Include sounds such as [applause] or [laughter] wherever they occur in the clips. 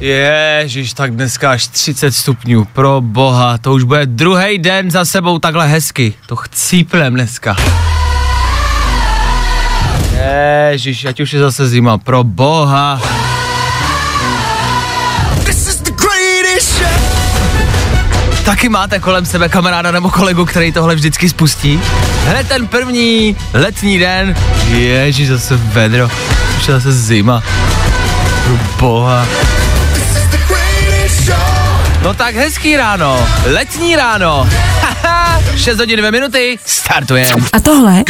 Ježíš, tak dneska až 30 stupňů, pro boha, to už bude druhý den za sebou takhle hezky, to chcíplem dneska. Ježíš, ať už je zase zima, pro boha. Taky máte kolem sebe kamaráda nebo kolegu, který tohle vždycky spustí? Hned ten první letní den, ježíš, zase vedro, už je zase zima. Pro boha. No tak hezký ráno, letní ráno. [laughs] Haha, 6 hodin 2 minuty, startuje. A tohle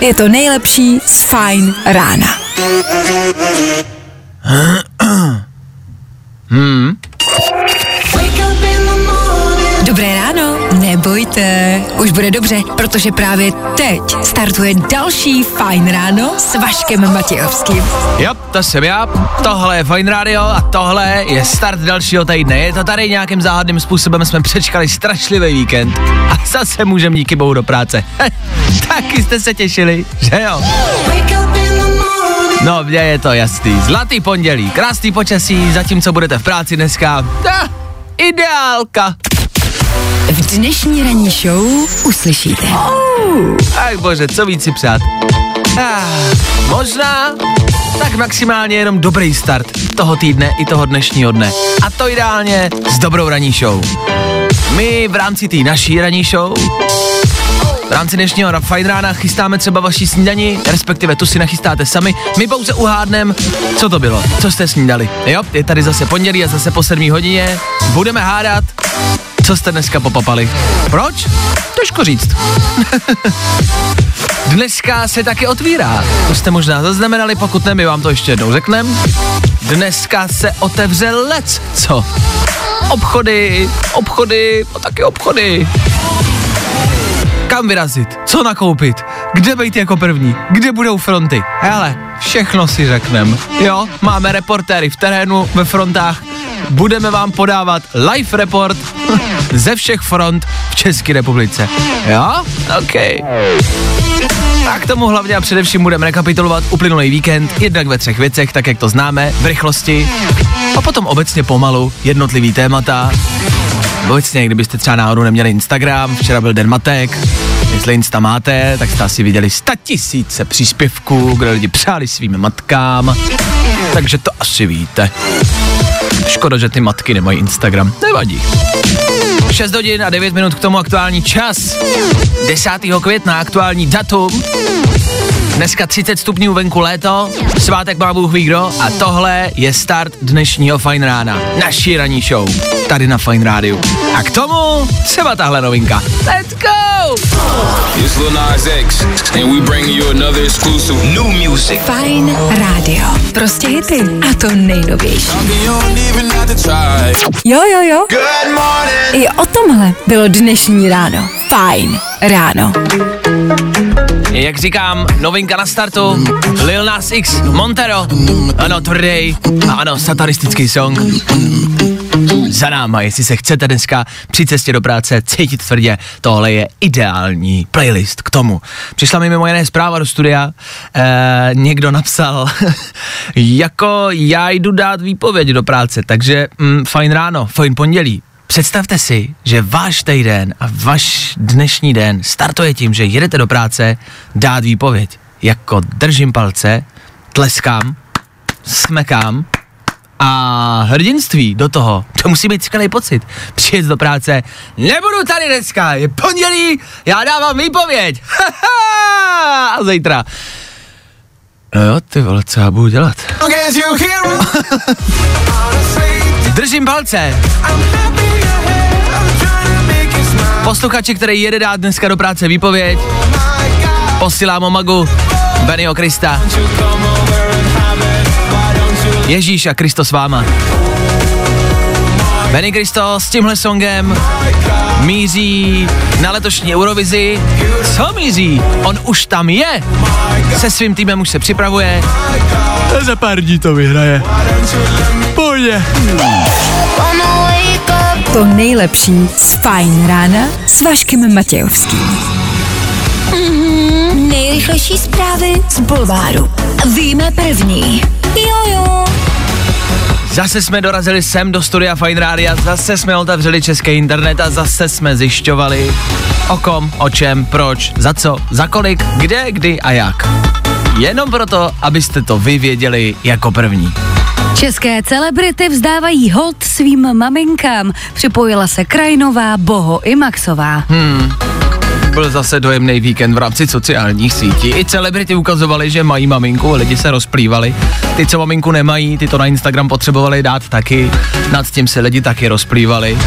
je to nejlepší z Fajn rána. Wake nebojte, už bude dobře, protože právě teď startuje další Fajn ráno s Vaškem Matějovským. Jo, to jsem já, tohle je Fine Radio a tohle je start dalšího týdne. Je to tady nějakým záhadným způsobem, jsme přečkali strašlivý víkend a zase můžeme díky bohu do práce. Taky jste se těšili, že jo? No, mně je to jasný. Zlatý pondělí, krásný počasí, zatímco budete v práci dneska. Ah, ideálka. V dnešní ranní show uslyšíte. Ach bože, co víc si přát. Ah, možná, tak maximálně jenom dobrý start toho týdne i toho dnešního dne. A to ideálně s dobrou ranní show. My v rámci té naší ranní show v rámci dnešního Rap Fine rána chystáme třeba vaši snídani, respektive tu si nachystáte sami. My pouze uhádnem, co to bylo, co jste snídali. Jo, je tady zase pondělí a zase po 7 hodině. Budeme hádat, co jste dneska popapali. Proč? Těžko říct. [laughs] Dneska se taky otvírá. To jste možná zaznamenali, pokud ne, my vám to ještě jednou řekneme. Dneska se otevře lec, co? Obchody, obchody, no taky obchody. Kam vyrazit? Co nakoupit? Kde být jako první? Kde budou fronty? Hele, všechno si řekneme. Jo, máme reportéry v terénu, ve frontách. Budeme vám podávat live report [laughs] ze všech front v České republice. Jo? OK. A k tomu hlavně a především budeme rekapitulovat uplynulý víkend, jednak ve třech věcech, tak jak to známe, v rychlosti, a potom obecně pomalu jednotlivý témata. Obecně, kdybyste třeba náhodou neměli Instagram, včera byl den matek, jestli Insta máte, tak jste asi viděli tisíce příspěvků, kde lidi přáli svým matkám, takže to asi víte. Škoda, že ty matky nemají Instagram, nevadí. 6 hodin a 9 minut k tomu aktuální čas. 10. května aktuální datum. Dneska 30 stupňů venku léto, svátek má Bůh ví kdo a tohle je start dnešního Fine rána. Naší ranní show, tady na Fine Rádiu. A k tomu třeba tahle novinka. Let's go! It's Lil Nas X, and we bring you another exclusive new music. Fajn rádio. Prostě hity. A to nejnovější. Jo, jo, jo. Good morning. I o tomhle bylo dnešní ráno. Fajn ráno. Jak říkám, novinka na startu, Lil Nas X, Montero, ano, tvrdý, a ano, satanistický song. Za náma, jestli se chcete dneska při cestě do práce cítit tvrdě, tohle je ideální playlist k tomu. Přišla mi mimo jiné zpráva do studia, eh, někdo napsal, [laughs] jako já jdu dát výpověď do práce, takže mm, fajn ráno, fajn pondělí, Představte si, že váš týden a váš dnešní den startuje tím, že jedete do práce dát výpověď. Jako držím palce, tleskám, smekám a hrdinství do toho. To musí být skvělý pocit. Přijet do práce, nebudu tady dneska, je pondělí, já dávám výpověď. a zítra. No jo, ty vole, co já budu dělat? [laughs] Držím palce. Posluchači, který jede dát dneska do práce výpověď, posílám Omagu, Bennyho Krista. Ježíš a Kristo s váma. Benny Cristo s tímhle songem míří na letošní Eurovizi. Co míří? On už tam je. Se svým týmem už se připravuje. A za pár dní to vyhraje. Pojď. To nejlepší z Fajn rána s Vaškem Matějovským. Mm-hmm, nejrychlejší zprávy z Bulváru. Víme první. Jojo. Zase jsme dorazili sem do studia Fine Rádia, zase jsme otevřeli český internet a zase jsme zjišťovali o kom, o čem, proč, za co, za kolik, kde, kdy a jak. Jenom proto, abyste to vy věděli jako první. České celebrity vzdávají hold svým maminkám. Připojila se Krajinová, Boho i Maxová. Hmm. Byl zase dojemný víkend v rámci sociálních sítí. I celebrity ukazovali, že mají maminku, lidi se rozplývali. Ty, co maminku nemají, ty to na Instagram potřebovali dát taky. Nad tím se lidi taky rozplývali.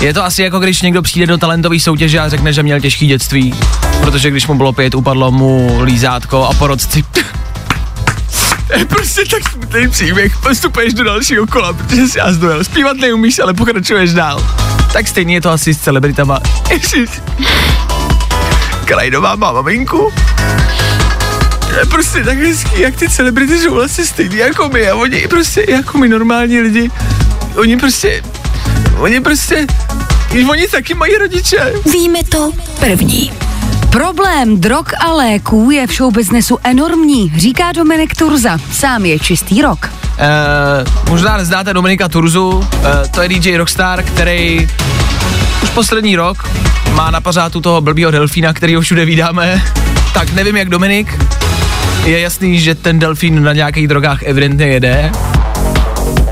Je to asi jako když někdo přijde do talentové soutěže a řekne, že měl těžký dětství, protože když mu bylo pět, upadlo mu lízátko a porodci je prostě tak smutný příběh, postupuješ do dalšího kola, protože si já zdojel. Zpívat neumíš, ale pokračuješ dál. Tak stejně je to asi s celebritama. Ježiš. Krajnová má maminku. Je prostě tak hezký, jak ty celebrity jsou vlastně stejný jako my a oni prostě jako my normální lidi. Oni prostě, oni prostě, oni taky mají rodiče. Víme to první. Problém drog a léků je v showbiznesu enormní, říká Dominik Turza. Sám je čistý rok. Uh, možná neznáte Dominika Turzu, uh, to je DJ Rockstar, který už poslední rok má na pařátu toho blbýho delfína, který ho všude vydáme. Tak nevím jak Dominik, je jasný, že ten delfín na nějakých drogách evidentně jede,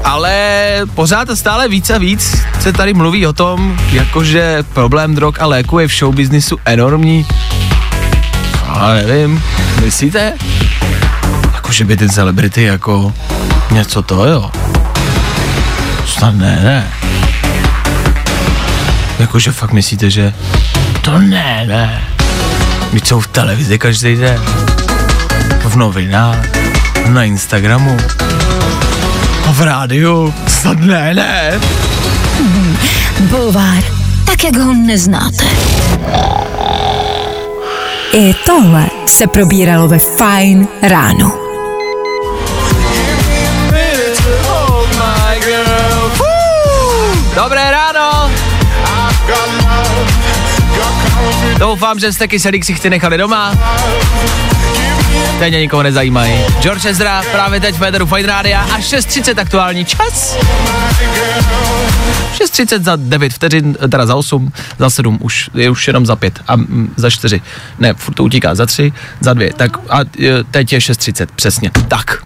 ale pořád a stále víc a víc se tady mluví o tom, jakože problém drog a léku je v showbiznisu enormní. Ale nevím, myslíte? Jakože by ty celebrity jako něco to jo. Snad ne, ne. Jakože fakt myslíte, že to ne, ne. Víc jsou v televizi každý den. V novinách, na Instagramu, a v rádiu. Snad ne, ne. Bulvár, tak jak ho neznáte. I tohle se probíralo ve Fine ráno. Dobré ráno! Doufám, že jste kyselý ksichty nechali doma. Teď nikoho nezajímají. George Ezra právě teď v Federu Fine Rádia a 6.30 aktuální čas. 6.30 za 9 vteřin, teda za 8, za 7, už je už jenom za 5 a mm, za 4. Ne, furt to utíká za 3, za 2. Tak a teď je 6.30, přesně. Tak.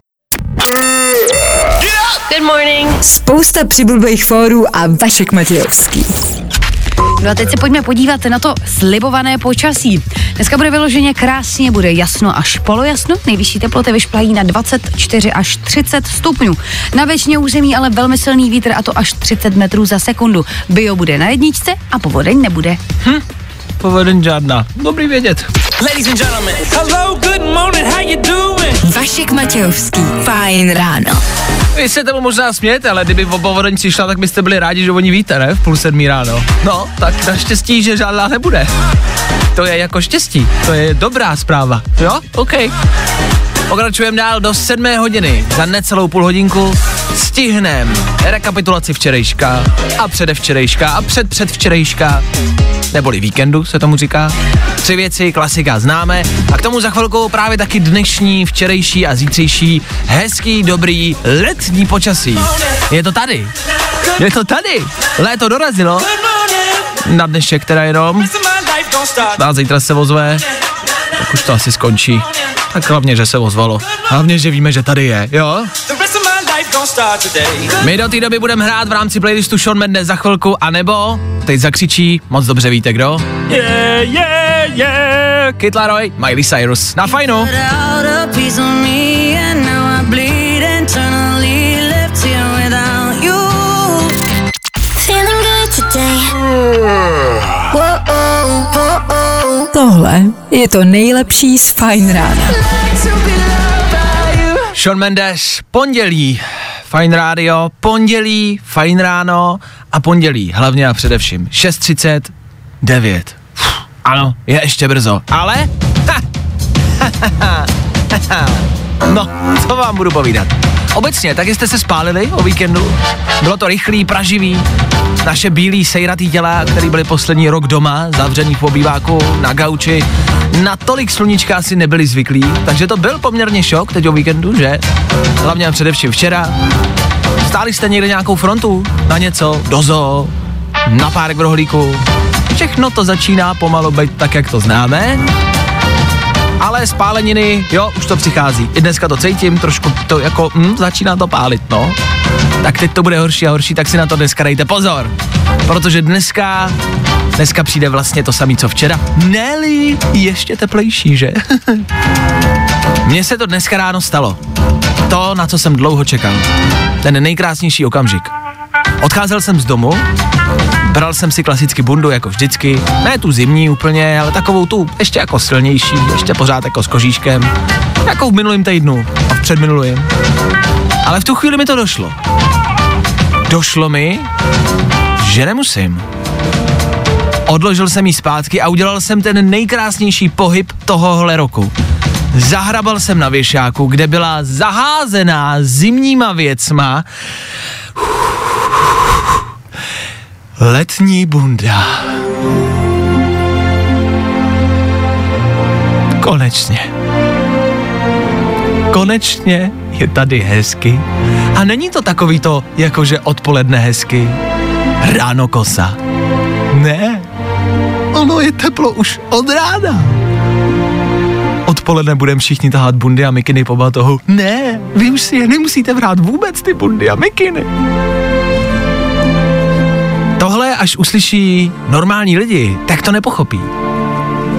Good morning. Spousta přibulbých fórů a Vašek Matějovský. No a teď se pojďme podívat na to slibované počasí. Dneska bude vyloženě krásně, bude jasno až polojasno, nejvyšší teploty vyšplají na 24 až 30 stupňů. Na většině území ale velmi silný vítr a to až 30 metrů za sekundu. Bio bude na jedničce a povodeň nebude. Povedeň žádná. Dobrý vědět. Ladies and gentlemen, hello, good morning, how you doing? Vašek Matějovský, fajn ráno. Vy se tomu možná smějete, ale kdyby o povodeň přišla, tak byste byli rádi, že oni víte, ne? V půl sedmí ráno. No, tak naštěstí, že žádná nebude. To je jako štěstí, to je dobrá zpráva. Jo? OK. Pokračujeme dál do sedmé hodiny. Za necelou půl hodinku stihnem rekapitulaci včerejška a předevčerejška a předpředvčerejška neboli víkendu se tomu říká. Tři věci, klasika známe a k tomu za chvilku právě taky dnešní, včerejší a zítřejší hezký, dobrý letní počasí. Je to tady. Je to tady. Léto dorazilo. Na dnešek teda jenom. A zítra se ozve. Tak už to asi skončí. Tak hlavně, že se ozvalo. Hlavně, že víme, že tady je, jo? My do té doby budeme hrát v rámci playlistu Sean Mendes za chvilku, anebo teď zakřičí, moc dobře víte kdo? Yeah, yeah, yeah, Kid Laroi, Miley Cyrus. Na fajnu. Feeling good today. Tohle je to nejlepší z fajn rána. Sean Mendes, pondělí, Fajn rádio, pondělí, fajn ráno a pondělí, hlavně a především 6.30, 9. Uf, ano, je ještě brzo, ale... Ha, [laughs] no, co vám budu povídat. Obecně, tak jste se spálili o víkendu? Bylo to rychlý, praživý. Naše bílí sejratý těla, který byli poslední rok doma, zavřený v obýváku, na gauči, na tolik sluníčka asi nebyli zvyklí, takže to byl poměrně šok teď o víkendu, že? Hlavně a především včera. Stáli jste někde nějakou frontu? Na něco? Do zoo? Na párek v rohlíku? Všechno to začíná pomalu být tak, jak to známe ale spáleniny, jo, už to přichází. I dneska to cítím, trošku to jako, hm, začíná to pálit, no. Tak teď to bude horší a horší, tak si na to dneska dejte pozor. Protože dneska, dneska přijde vlastně to samé, co včera. Neli, ještě teplejší, že? [laughs] Mně se to dneska ráno stalo. To, na co jsem dlouho čekal. Ten nejkrásnější okamžik. Odcházel jsem z domu, bral jsem si klasicky bundu jako vždycky, ne tu zimní úplně, ale takovou tu ještě jako silnější, ještě pořád jako s kožíškem, jako v minulém týdnu a v předminulém. Ale v tu chvíli mi to došlo. Došlo mi, že nemusím. Odložil jsem ji zpátky a udělal jsem ten nejkrásnější pohyb tohohle roku. Zahrabal jsem na věšáku, kde byla zaházená zimníma věcma Letní bunda. Konečně. Konečně je tady hezky. A není to takový to, jakože odpoledne hezky, ráno kosa. Ne. Ono je teplo už od rána. Odpoledne budeme všichni tahat bundy a mikiny po batohu. Ne, vy už si je nemusíte vrát vůbec ty bundy a mikiny. Tohle, až uslyší normální lidi, tak to nepochopí.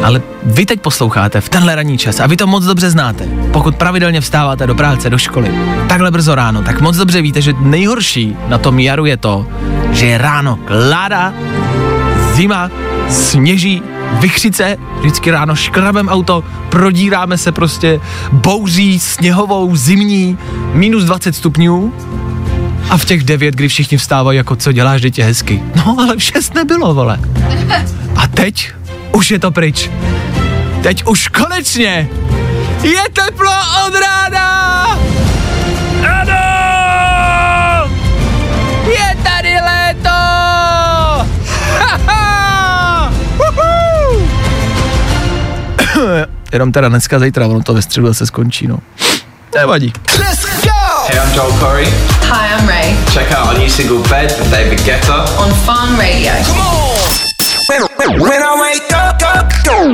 Ale vy teď posloucháte v tenhle ranní čas a vy to moc dobře znáte. Pokud pravidelně vstáváte do práce, do školy, takhle brzo ráno, tak moc dobře víte, že nejhorší na tom jaru je to, že je ráno kláda, zima, sněží, vychřice, vždycky ráno škrabem auto, prodíráme se prostě bouří sněhovou, zimní, minus 20 stupňů a v těch devět, kdy všichni vstávají jako co děláš, dítě hezky. No ale v šest nebylo, vole. A teď už je to pryč. Teď už konečně je teplo od rána! Ano! Je tady léto! [laughs] Jenom teda dneska, zítra, ono to ve středu se skončí, no. Nevadí. Hey, I'm Joel Corey. Hi, I'm Ray Check out our new single Bed with David Guetta. on Fun Radio.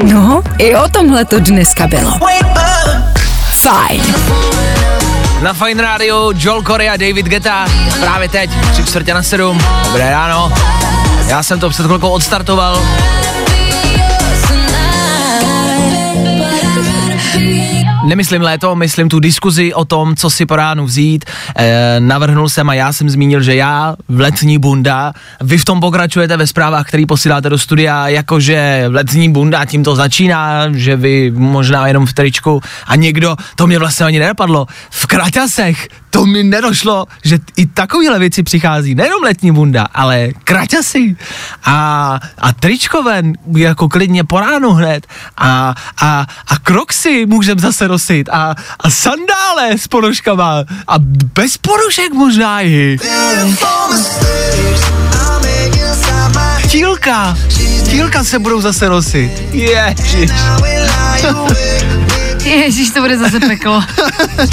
No, i o tomhle to dneska bylo. Fajn. Na Fine Radio Joel Corey a David Geta právě teď, tři čtvrtě na sedm. Dobré ráno. Já jsem to před chvilkou odstartoval. Nemyslím léto, myslím tu diskuzi o tom, co si po ránu vzít. E, navrhnul jsem a já jsem zmínil, že já v letní bunda, vy v tom pokračujete ve zprávách, který posíláte do studia, jakože letní bunda tím to začíná, že vy možná jenom v tričku a někdo, to mě vlastně ani nenapadlo, v kraťasech, to mi nedošlo, že i takovéhle věci přichází, nejenom letní bunda, ale kraťasy a, a tričkové, jako klidně po ránu hned a, a, a kroksy můžeme zase nosit a, a sandále s ponožkama a bez ponožek možná i. Tílka, tílka se budou zase nosit. Ježiš. Ježíš, to bude zase peklo.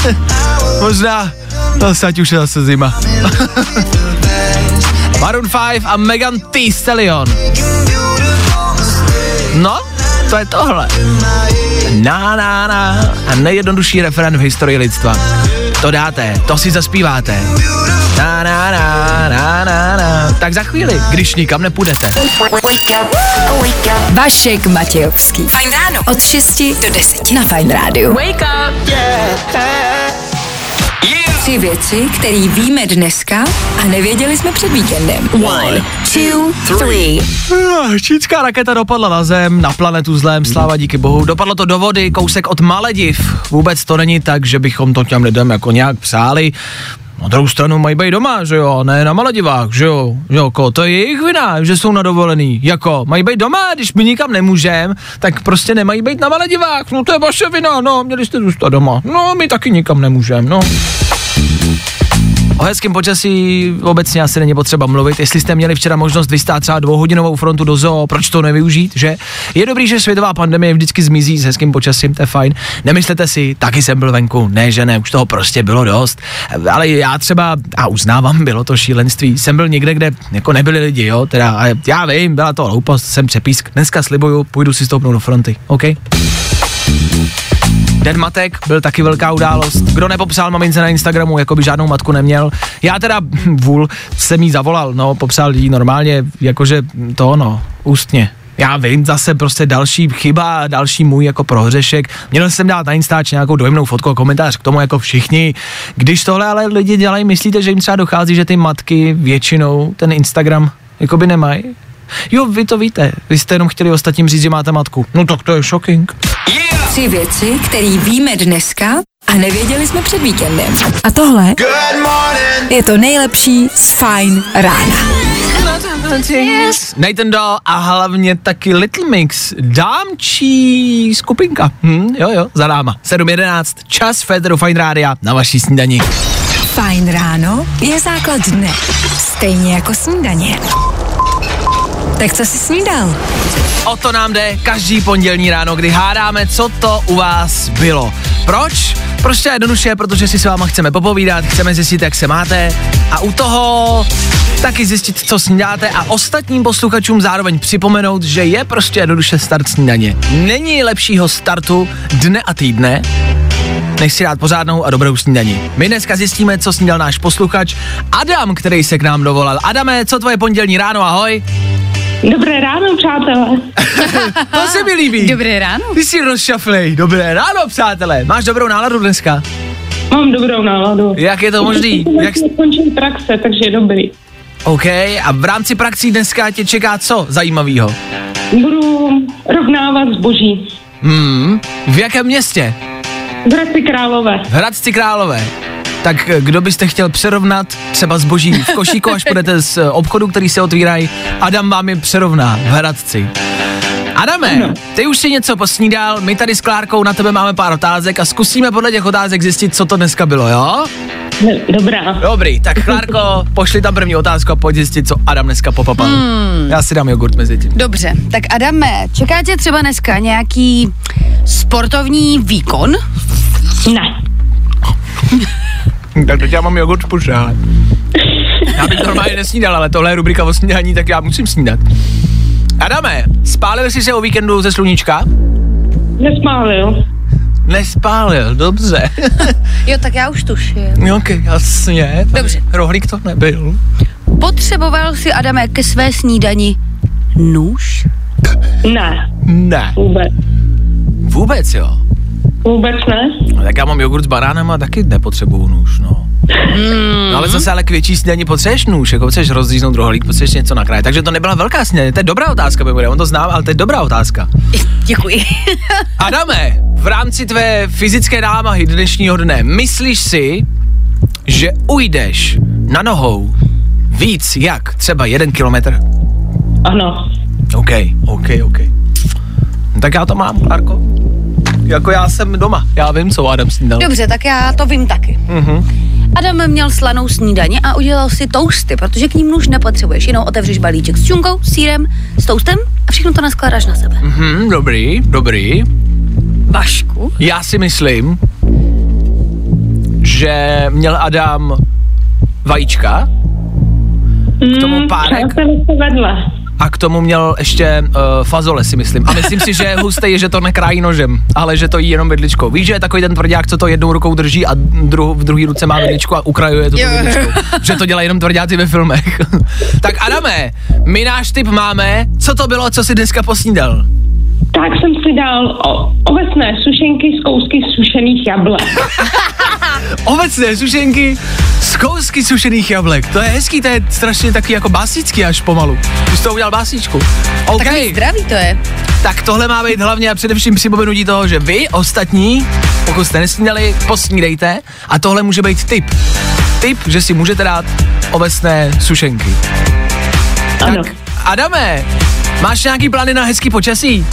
[laughs] Možná, zase ať už je zase zima. [laughs] Maroon 5 a Megan Thee Stallion. No, to je tohle. Na, na, na. A nejjednodušší referent v historii lidstva. To dáte, to si zaspíváte. Na, na, na, na, na, na. Tak za chvíli, když nikam nepůjdete. Vašek Matějovský. Fajn ráno. Od 6 do 10 na Fajn rádiu. Wake up. Tři věci, které víme dneska a nevěděli jsme před víkendem. One, two, three. Ah, Čínská raketa dopadla na Zem, na planetu zlém, sláva díky bohu. Dopadlo to do vody, kousek od Malediv. Vůbec to není tak, že bychom to těm lidem jako nějak přáli. Na druhou stranu mají být doma, že jo, ne na Maledivách, že jo, jo, ko, to je jejich vina, že jsou na dovolený, jako, mají být doma, když my nikam nemůžeme, tak prostě nemají být na Maledivách, no to je vaše vina, no, měli jste zůstat doma, no, my taky nikam nemůžeme, no. O hezkém počasí obecně asi není potřeba mluvit. Jestli jste měli včera možnost vystát třeba dvouhodinovou frontu do zoo, proč to nevyužít, že? Je dobrý, že světová pandemie vždycky zmizí s hezkým počasím, to je fajn. Nemyslete si, taky jsem byl venku, ne, že ne, už toho prostě bylo dost. Ale já třeba, a uznávám, bylo to šílenství, jsem byl někde, kde jako nebyli lidi, jo, teda, a já vím, byla to hloupost, jsem přepísk. Dneska slibuju, půjdu si stoupnout do fronty, OK? Den matek byl taky velká událost. Kdo nepopsal mamince na Instagramu, jako by žádnou matku neměl. Já teda vůl jsem jí zavolal, no, popsal jí normálně, jakože to no, ústně. Já vím, zase prostě další chyba, další můj jako prohřešek. Měl jsem dát na Instač nějakou dojemnou fotku a komentář k tomu jako všichni. Když tohle ale lidi dělají, myslíte, že jim třeba dochází, že ty matky většinou ten Instagram jakoby nemají? Jo, vy to víte. Vy jste jenom chtěli ostatním říct, že máte matku. No tak to je shocking. Tři věci, které víme dneska a nevěděli jsme před víkendem. A tohle je to nejlepší z Fine rána. Nathan Dahl a hlavně taky Little Mix, dámčí skupinka. Hm, jo, jo, za náma. 7.11, čas Federu Fine Rádia na vaší snídani. Fajn ráno je základ dne. Stejně jako snídaně. Tak co jsi snídal? O to nám jde každý pondělní ráno, kdy hádáme, co to u vás bylo. Proč? Prostě jednoduše, protože si s váma chceme popovídat, chceme zjistit, jak se máte a u toho taky zjistit, co snídáte a ostatním posluchačům zároveň připomenout, že je prostě jednoduše start snídaně. Není lepšího startu dne a týdne, než si dát pořádnou a dobrou snídaní. My dneska zjistíme, co snídal náš posluchač Adam, který se k nám dovolal. Adame, co tvoje pondělní ráno, ahoj? Dobré ráno, přátelé. [laughs] To se mi líbí. Dobré ráno. Ty jsi rozšaflej. Dobré ráno, přátelé. Máš dobrou náladu dneska? Mám dobrou náladu. Jak je to možný? Jak... Jak... Končím praxe, takže je dobrý. OK, a v rámci praxí dneska tě čeká co zajímavého? Budu rovnávat zboží. Hmm, v jakém městě? V Hradci Králové. V Hradci Králové. Tak eh, kdo byste chtěl přerovnat třeba zboží v košíku, až půjdete z eh, obchodu, který se otvírají, Adam vám je přerovná v Hradci. Adame, ty už si něco posnídal, my tady s Klárkou na tebe máme pár otázek a zkusíme podle těch otázek zjistit, co to dneska bylo, jo? Dobrá. Dobrý, tak Klárko, pošli tam první otázku a pojď zjistit, co Adam dneska popapal. Hmm. Já si dám jogurt mezi tím. Dobře, tak Adame, čeká tě třeba dneska nějaký sportovní výkon? Ne. [laughs] tak teď já mám jogurt v puše, ale... Já bych normálně nesnídal, ale tohle je rubrika o snídání, tak já musím snídat. Adame, spálil jsi se o víkendu ze sluníčka? Nespálil. Nespálil, dobře. Jo, tak já už tuším. ok, jasně. Dobře. Rohlík to nebyl. Potřeboval si, Adame, ke své snídani nůž? Ne. Ne. Vůbec. Vůbec jo. Vůbec ne. No, tak já mám jogurt s banánem a taky nepotřebuju nůž, no. Hmm. No ale zase ale k větší snídaní potřebuješ nůž, jako potřebuješ rozříznout rohlík, potřebuješ něco nakrájet. Takže to nebyla velká snídaně, to je dobrá otázka, bude, on to znám, ale to je dobrá otázka. [laughs] Děkuji. [laughs] Adame, v rámci tvé fyzické námahy dnešního dne, myslíš si, že ujdeš na nohou víc jak třeba jeden kilometr? Ano. OK, OK, OK. No, tak já to mám, Klárko. Jako já jsem doma, já vím, co Adam snídal. Dobře, tak já to vím taky. Mhm. Adam měl slanou snídaně a udělal si tousty, protože k ním nůž nepotřebuješ. Jenom otevřeš balíček s čunkou, sírem, s toustem a všechno to naskládáš na sebe. Mhm, dobrý, dobrý. Vašku? Já si myslím, že měl Adam vajíčka, k tomu párek Přátelé se vedle. A k tomu měl ještě uh, fazole, si myslím. A myslím si, že hustý je, že to nekrájí nožem, ale že to jí jenom vidličkou. Víš, že je takový ten tvrdák, co to jednou rukou drží a dru- v druhé ruce má vidličku a ukrajuje to vidličkou. Že to dělají jenom tvrdáci ve filmech. [laughs] tak Adame, my náš tip máme. Co to bylo, co si dneska posnídal? Tak jsem si dal o, ovesné sušenky z kousky sušených jablek. [laughs] Ovecné sušenky z kousky sušených jablek. To je hezký, to je strašně taky jako básnický až pomalu. Ty jsi to udělal básničku. OK, Takový zdravý to je. tak tohle má být hlavně a především připomenutí toho, že vy ostatní, pokud jste nesnídali, posnídejte a tohle může být tip. Tip, že si můžete dát ovesné sušenky. Ano. Tak, Adame, máš nějaký plány na hezký počasí?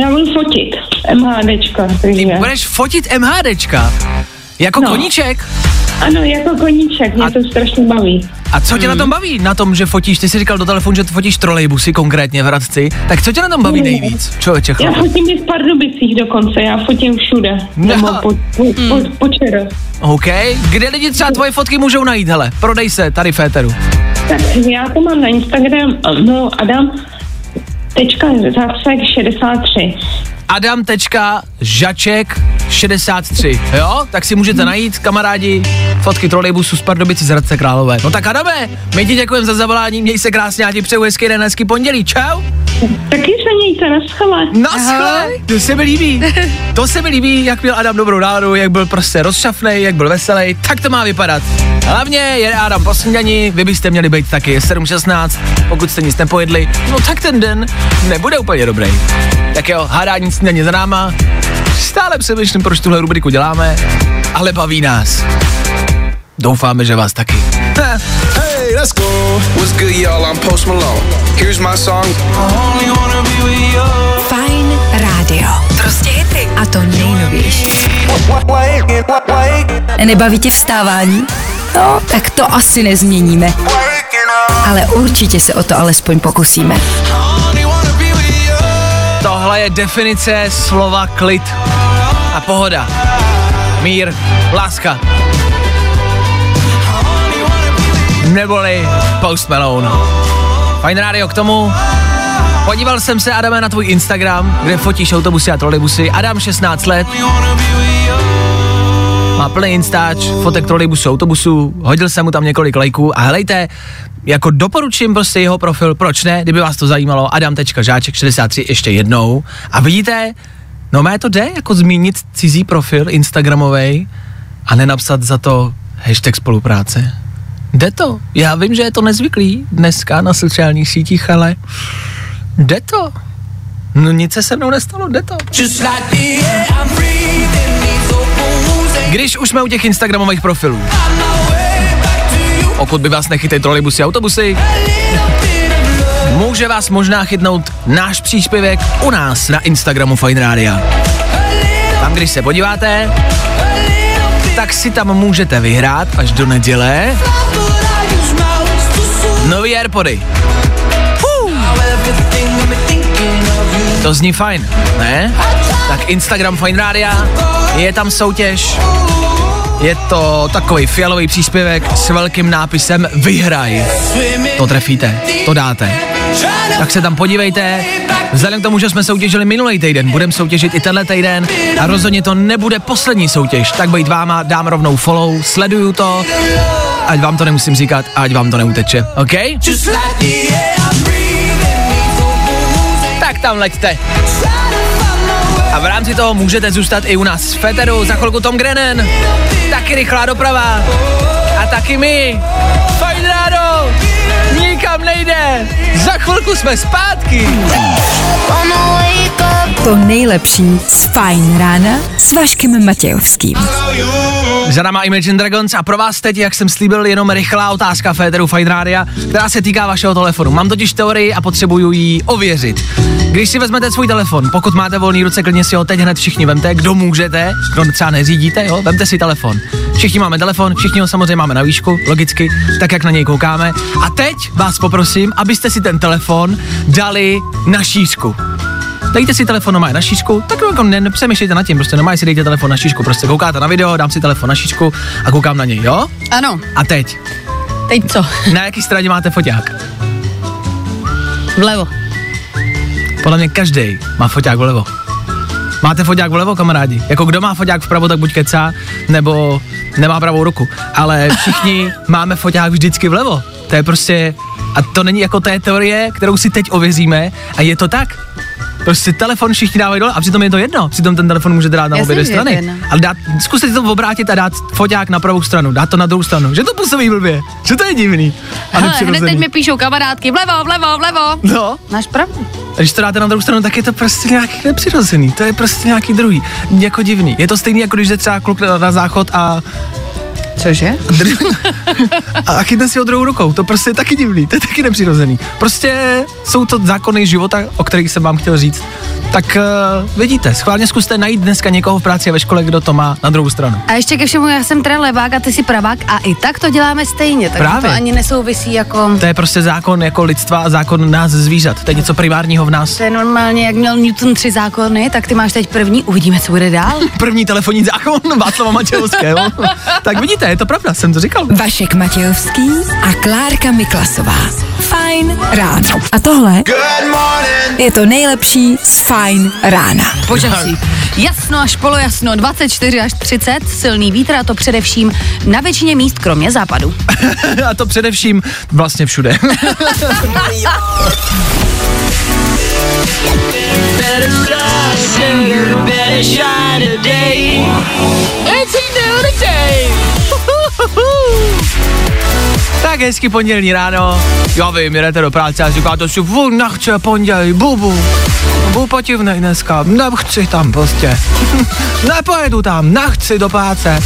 Já budu fotit MHDčka, takže... Budeš fotit MHDčka? Jako No. koníček? Ano, jako koníček, mě to strašně baví. A co tě na tom baví? Na tom, že fotíš, ty jsi říkal do telefonu, že fotíš trolejbusy konkrétně v Hradci. Tak co tě na tom baví nejvíc? Člověče, Já fotím i v Pardubicích dokonce, já fotím všude. No. Nebo po, po, po, po čero. OK. Kde lidi třeba tvoje fotky můžou najít, hele? Prodej se tady v éteru. Tak já to mám na Instagram, no Adam, tečka zácek 63. Adam.žaček63, jo? Tak si můžete najít, kamarádi, fotky trolejbusu z Pardubici z Hradce Králové. No tak Adame, my ti děkujeme za zavolání, měj se krásně, já ti přeju hezký den, hezký pondělí, čau. Taky se mějte, naschle. Naschle, to se mi líbí. To se mi líbí, jak měl Adam dobrou náladu, jak byl prostě rozšafnej, jak byl veselý, tak to má vypadat. Hlavně je Adam po snídani, vy byste měli být taky 7.16, pokud jste nic nepojedli, no tak ten den nebude úplně dobrý. Tak jo, hádání snídaně za náma, stále přemýšlím, proč tuhle rubriku děláme, ale baví nás. Doufáme, že vás taky. Hey, let's go. What's good, y'all? I'm Post Malone. Here's my song. Fajn rádio. Prostě hity. A to nejnovější. Nebaví tě vstávání? No, tak to asi nezměníme. Ale určitě se o to alespoň pokusíme. Tohle je definice slova klid a pohoda. Mír, láska. Neboli Post Malone. Fajn rádio k tomu. Podíval jsem se, Adame, na tvůj Instagram, kde fotíš autobusy a trolejbusy. Adam, 16 let. Má plný instač, fotek trolejbusu, autobusu, hodil jsem mu tam několik lajků a helejte, jako doporučím prostě jeho profil, proč ne, kdyby vás to zajímalo, adam.žáček63 ještě jednou. A vidíte, no mé to jde, jako zmínit cizí profil Instagramovej a nenapsat za to hashtag spolupráce. Jde to. Já vím, že je to nezvyklý dneska na sociálních sítích, ale jde to. No nic se se mnou nestalo, jde to. Když už jsme u těch Instagramových profilů. Pokud by vás nechytej trolejbusy a autobusy, může vás možná chytnout náš příspěvek u nás na Instagramu Fine Radio. Tam, když se podíváte, tak si tam můžete vyhrát až do neděle nový Airpody. To zní fajn, ne? Tak Instagram Fine Radio, je tam soutěž, je to takový fialový příspěvek s velkým nápisem Vyhraj. To trefíte, to dáte. Tak se tam podívejte. Vzhledem k tomu, že jsme soutěžili minulý týden, budeme soutěžit i tenhle týden a rozhodně to nebude poslední soutěž. Tak být váma, dám rovnou follow, sleduju to, ať vám to nemusím říkat, ať vám to neuteče, OK? Tak tam leďte. A v rámci toho můžete zůstat i u nás v Feteru, za chvilku Tom Grennan, taky rychlá doprava a taky my. Nikam nejde, za chvilku jsme zpátky. To nejlepší z Fajn rána s Vaškem Matějovským. Za náma Imagine Dragons a pro vás teď, jak jsem slíbil, jenom rychlá otázka Féteru Fine Rádia, která se týká vašeho telefonu. Mám totiž teorii a potřebuju ji ověřit. Když si vezmete svůj telefon, pokud máte volný ruce, klidně si ho teď hned všichni vemte, kdo můžete, kdo třeba neřídíte, jo, vemte si telefon. Všichni máme telefon, všichni ho samozřejmě máme na výšku, logicky, tak jak na něj koukáme. A teď vás poprosím, abyste si ten telefon dali na šířku. Dejte si telefon normálně na šířku, tak jako ne, nepřemýšlejte nad tím, prostě normálně si dejte telefon na šířku, prostě koukáte na video, dám si telefon na šířku a koukám na něj, jo? Ano, A teď, teď co? na jaký straně máte foťák? Vlevo. Podle mě každý má foťák vlevo. Máte foťák vlevo, kamarádi? Jako kdo má foťák vpravo, tak buď kecá, nebo nemá pravou ruku. Ale všichni [laughs] máme foťák vždycky vlevo. To je prostě, a to není jako té teorie, kterou si teď ověříme, a je to tak. Prostě telefon všichni dávají dole a přitom je to jedno. Přitom ten telefon můžete dát na obě dvě strany. jedno. Ale dát, zkuste si to obrátit a dát foťák na pravou stranu, dát to na druhou stranu. Že to působí blbě, že to je divný. A Hele, hned teď mi píšou kamarádky, vlevo, vlevo, vlevo. No, Máš pravdu. a když to dáte na druhou stranu, tak je to prostě nějaký nepřirozený, to je prostě nějaký druhý, jako divný. Je to stejný, jako když jde třeba kluk na, na záchod a Cože? a chytne si ho druhou rukou. To prostě je taky divný, to je taky nepřirozený. Prostě jsou to zákony života, o kterých jsem vám chtěl říct. Tak uh, vidíte, schválně zkuste najít dneska někoho v práci a ve škole, kdo to má na druhou stranu. A ještě ke všemu, já jsem teda levák a ty si pravák a i tak to děláme stejně, takže Právě. to ani nesouvisí jako... To je prostě zákon jako lidstva a zákon nás zvířat. To je něco primárního v nás. To je normálně, jak měl Newton tři zákony, tak ty máš teď první, uvidíme, co bude dál. [laughs] První telefonní zákon Václava Matějovského. [laughs] tak vidíte, je to pravda, jsem to říkal. Vašek Matějovský a Klárka Miklasová. Fajn ráno. A tohle je to nejlepší z Fajn rána. Počasí. Jasno až polojasno, 24 až 30, silný vítr a to především na většině míst, kromě západu. [laughs] a to především vlastně všude. [laughs] Tak hezky pondělní ráno. Já vím, jdete do práce a říkáte si, vu, nechce pondělí, bubu. Bubu potivnej dneska, nechci tam prostě. [laughs] Nepojedu tam, nechci do práce.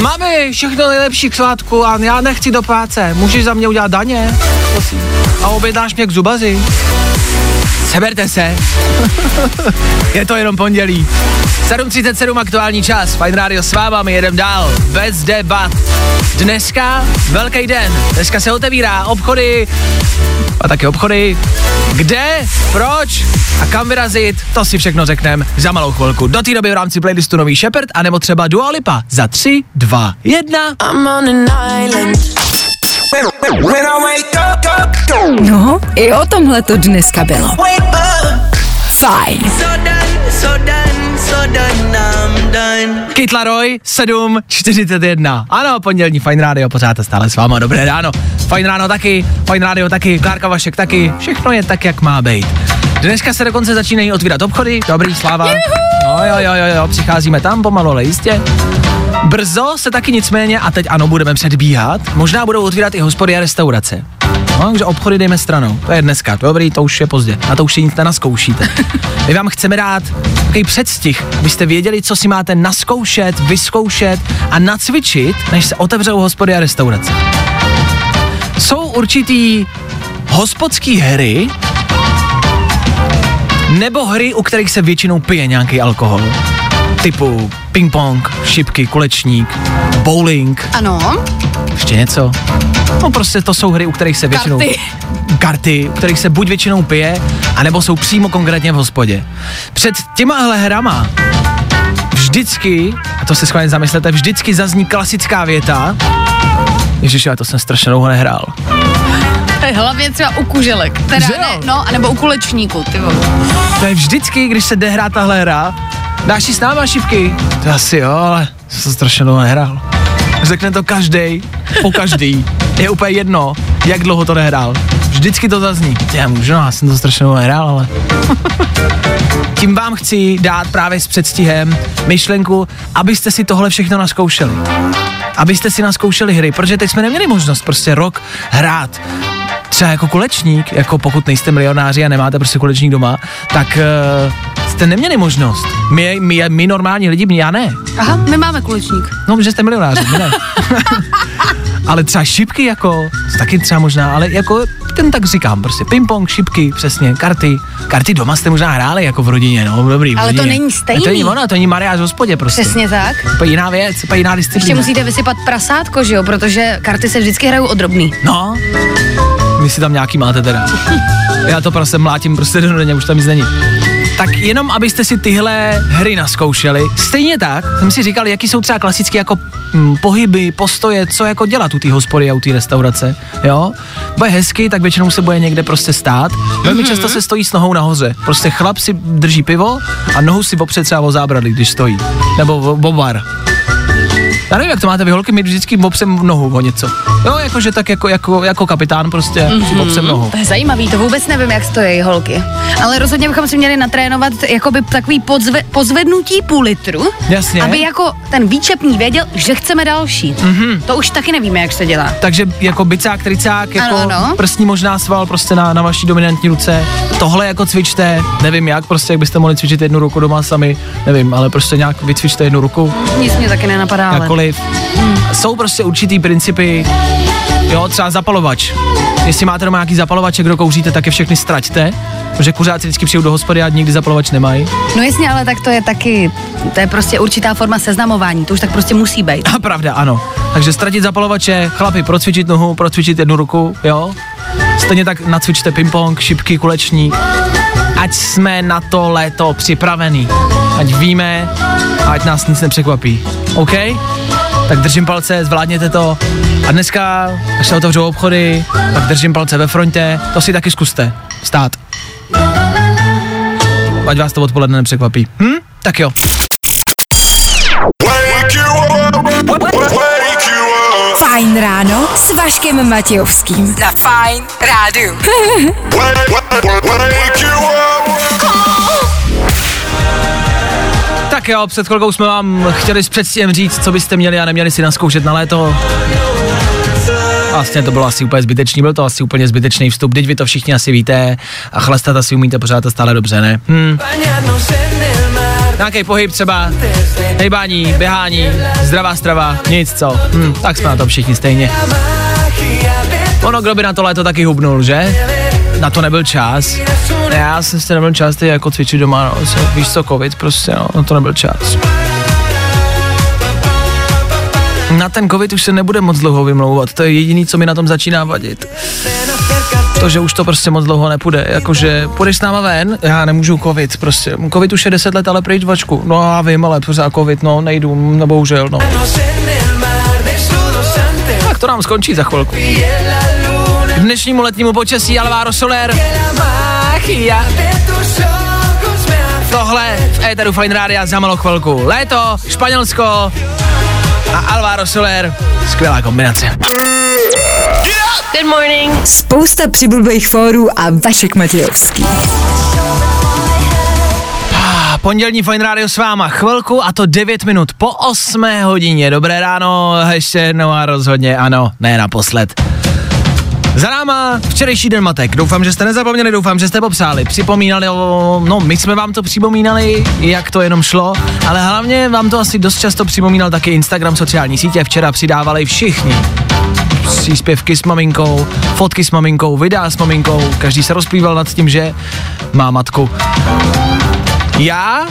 Mami, všechno nejlepší k svátku a já nechci do práce. Můžeš za mě udělat daně? Prosím. A objednáš mě k zubazi? Seberte se. [laughs] je to jenom pondělí. 7.37 aktuální čas. Fine Radio s váma, my jedem dál. Bez debat. Dneska velký den. Dneska se otevírá obchody a taky obchody. Kde, proč a kam vyrazit, to si všechno řekneme za malou chvilku. Do té doby v rámci playlistu Nový Shepherd a nebo třeba Dua Lipa za 3, 2, 1. No, i o tomhle to dneska bylo. Fajn. Kit Laroi, 7.41. Ano, pondělní Fine Radio, pořád stále s váma, dobré ráno. Fine Ráno taky, Fine Radio taky, Klárka Vašek taky, všechno je tak, jak má být. Dneska se dokonce začínají otvírat obchody, dobrý, sláva. No jo, jo, jo, jo, přicházíme tam pomalu, ale jistě. Brzo se taky nicméně, a teď ano, budeme předbíhat, možná budou otvírat i hospody a restaurace. No, takže obchody dejme stranou. To je dneska, dobrý, to už je pozdě. Na to už si nic nenaskoušíte. [laughs] My vám chceme dát takový předstih, abyste věděli, co si máte naskoušet, vyzkoušet a nacvičit, než se otevřou hospody a restaurace. Jsou určitý hospodský hry, nebo hry, u kterých se většinou pije nějaký alkohol. Typu ping-pong, šipky, kulečník, bowling, Ano, ještě něco. No prostě to jsou hry, u kterých se většinou... Karty. Karty, u kterých se buď většinou pije, anebo jsou přímo konkrétně v hospodě. Před těmahle hrama vždycky, a to se schválně zamyslete, vždycky zazní klasická věta, Ježiš, já to jsem strašně dlouho nehrál. hlavně třeba u kuželek, teda Že ne, no, anebo u kulečníku, ty vole. To je vždycky, když se jde hrát tahle hra, dáš si s náma šipky? To asi jo, ale jsem strašně dlouho nehrál. Řekne to každý, po každý. [laughs] Je úplně jedno, jak dlouho to nehrál. Vždycky to zazní. Já můžu, no, já jsem to strašně dlouho nehrál, ale... [laughs] Tím vám chci dát právě s předstihem myšlenku, abyste si tohle všechno naskoušeli. Abyste si naskoušeli hry, protože teď jsme neměli možnost prostě rok hrát třeba jako kulečník, jako pokud nejste milionáři a nemáte prostě kulečník doma, tak uh, jste neměli možnost. My, my, my normální lidi, já ne. Aha, my máme kulečník. No, že jste milionáři, my ne. [laughs] ale třeba šipky jako, to taky třeba možná, ale jako ten tak říkám, prostě ping-pong, šipky, přesně, karty. Karty doma jste možná hráli jako v rodině, no, dobrý. Ale to rodině. není stejný. A to není ono, to není mariáž v hospodě prostě. Přesně tak. To je jiná věc, to je jiná Ještě disciplína. musíte vysypat prasátko, že jo, protože karty se vždycky hrajou o drobný. No, vy si tam nějaký máte teda. [laughs] Já to prostě mlátím prostě do denně, už tam nic není. Tak jenom, abyste si tyhle hry naskoušeli. Stejně tak jsem si říkal, jaký jsou třeba klasické jako hm, pohyby, postoje, co jako dělat u té hospody a u té restaurace, jo? Bude hezky, tak většinou se bude někde prostě stát. Velmi mm-hmm. často se stojí s nohou nahoře. Prostě chlap si drží pivo a nohu si opře třeba o zábradlí, když stojí. Nebo o, o bar. Já nevím, jak to máte vy holky, my vždycky opřem nohu o něco. Jo, jakože tak jako, jako, jako kapitán prostě mm-hmm. si opřem nohu. To je zajímavý, to vůbec nevím, jak stojí holky. Ale rozhodně bychom si měli natrénovat jakoby takový podzve, pozvednutí půl litru, Jasně. aby jako ten výčepní věděl, že chceme další. Mm-hmm. To už taky nevíme, jak se dělá. Takže jako bicák, tricák, jako Ano, ano. prstní možná sval prostě na, na vaší dominantní ruce. Tohle jako cvičte, nevím jak, prostě jak byste mohli cvičit jednu ruku doma sami, nevím, ale prostě nějak vycvičte jednu ruku, Nic mě taky nenapadá, ale... jakkoliv. cokoliv. Jsou prostě určitý principy, jo, třeba zapalovač. Jestli máte doma nějaký zapalovač, kdo kouříte, tak je všechny ztraťte, protože kuřáci vždycky přijou do hospody a nikdy zapalovač nemají. No jasně, ale tak to je taky, to je prostě určitá forma seznamování, to už tak prostě musí být. A pravda, ano. Takže ztratit zapalovače, chlapi, procvičit nohu, procvičit jednu ruku, jo. Stejně tak nacvičte ping-pong, šipky, kulečník. Ať jsme na to léto připravený. Ať víme, ať nás nic nepřekvapí. OK? Tak držím palce, zvládněte to. A dneska, až se otevřou obchody, tak držím palce ve frontě. To si taky zkuste. Stát. Ať vás to odpoledne nepřekvapí. Hm? Tak jo. Fajn ráno s Vaškem Matějovským. Na Fajn rádu. Tak jo, před chvilkou jsme vám chtěli s předstihem říct, co byste měli a neměli si naskoušet na léto. Vlastně to bylo asi úplně zbytečný, byl to asi úplně zbytečný vstup, teď vy to všichni asi víte a chlastat asi umíte pořád to stále dobře, ne? Hm. Nějaký pohyb třeba, hejbání, běhání, zdravá strava, nic co, hm, tak jsme na tom všichni stejně. Ono, kdo by na to léto taky hubnul, že? Na to nebyl čas. Já jsem si nebyl čas ty jako cvičit doma, no, víš co, covid prostě, no, na to nebyl čas. Na ten covid už se nebude moc dlouho vymlouvat, to je jediný, co mi na tom začíná vadit. To, že už to prostě moc dlouho nepůjde, jakože půjdeš s náma ven, já nemůžu covid prostě, covid už je 10 let, ale pryč vačku, no já vím, ale pořád covid, no nejdu, no bohužel, no. Tak to nám skončí za chvilku. K dnešnímu letnímu počasí Alvaro Soler. Tohle v Éteru Fine Rádia za malou chvilku. Léto, Španělsko a Alvaro Soler. Skvělá kombinace. Good morning. Spousta přibulbých fórů a Vašek Matějovský. A pondělní Fine Radio s váma chvilku a to 9 minut po 8 hodině. Dobré ráno, ještě jednou a rozhodně ano, ne naposled. Za náma včerejší den matek. Doufám, že jste nezapomněli, doufám, že jste popsali, připomínali o, no my jsme vám to připomínali, jak to jenom šlo, ale hlavně vám to asi dost často připomínal taky Instagram, sociální sítě, včera přidávali všichni. Příspěvky s maminkou, fotky s maminkou, videa s maminkou, každý se rozplýval nad tím, že má matku. Já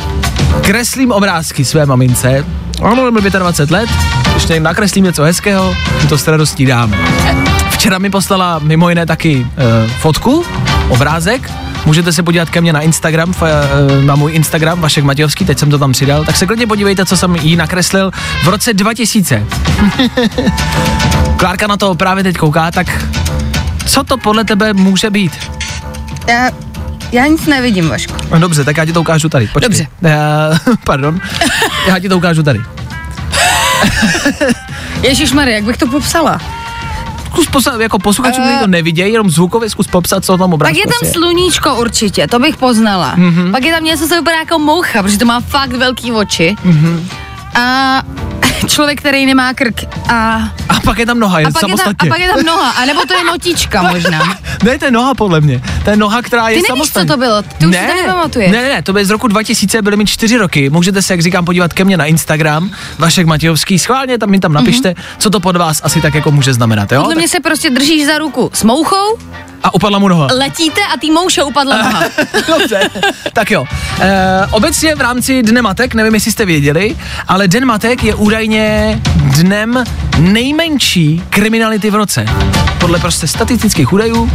kreslím obrázky své mamince, ano, mi 25 let, ještě nakreslím něco hezkého, to s radostí dám. Včera mi poslala mimo jiné taky uh, fotku, obrázek, můžete se podívat ke mně na Instagram, uh, na můj Instagram, Vašek Matějovský, teď jsem to tam přidal, tak se klidně podívejte, co jsem jí nakreslil v roce 2000. Klárka na to právě teď kouká, tak co to podle tebe může být? Já, já nic nevidím, Vašku. No dobře, tak já ti to ukážu tady. Počkej. Dobře. Uh, [laughs] pardon. Já ti to ukážu tady. Ježíš jak bych to popsala? Zkus poslat, jako posluchačům, uh, to nevidějí, jenom zvukově zkus popsat, co tam Tak obrázku je tam asi sluníčko určitě, to bych poznala. Mm-hmm. Pak je tam něco, co vypadá jako moucha, protože to má fakt velký oči. Mm-hmm. A člověk, který nemá krk. A, A pak je tam noha, je a, pak je tam, samostatně. a pak je tam noha, a nebo to je [laughs] notička možná. Ne, to je noha podle mě. To je noha, která je Ty nevíš, samostatně. co to bylo, ty už si to nepamatuješ. Ne, ne, ne, to bylo z roku 2000, byly mi čtyři roky. Můžete se, jak říkám, podívat ke mně na Instagram, Vašek Matějovský, schválně tam mi tam napište, mm-hmm. co to pod vás asi tak jako může znamenat, jo? Podle mě se prostě držíš za ruku s mouchou, A upadla mu noha. letíte a tý mouše upadla noha. [laughs] Dobře, tak jo. E, obecně v rámci Dne matek, nevím, jestli jste věděli, ale Den matek je údajně dnem nejmenší kriminality v roce. Podle prostě statistických údajů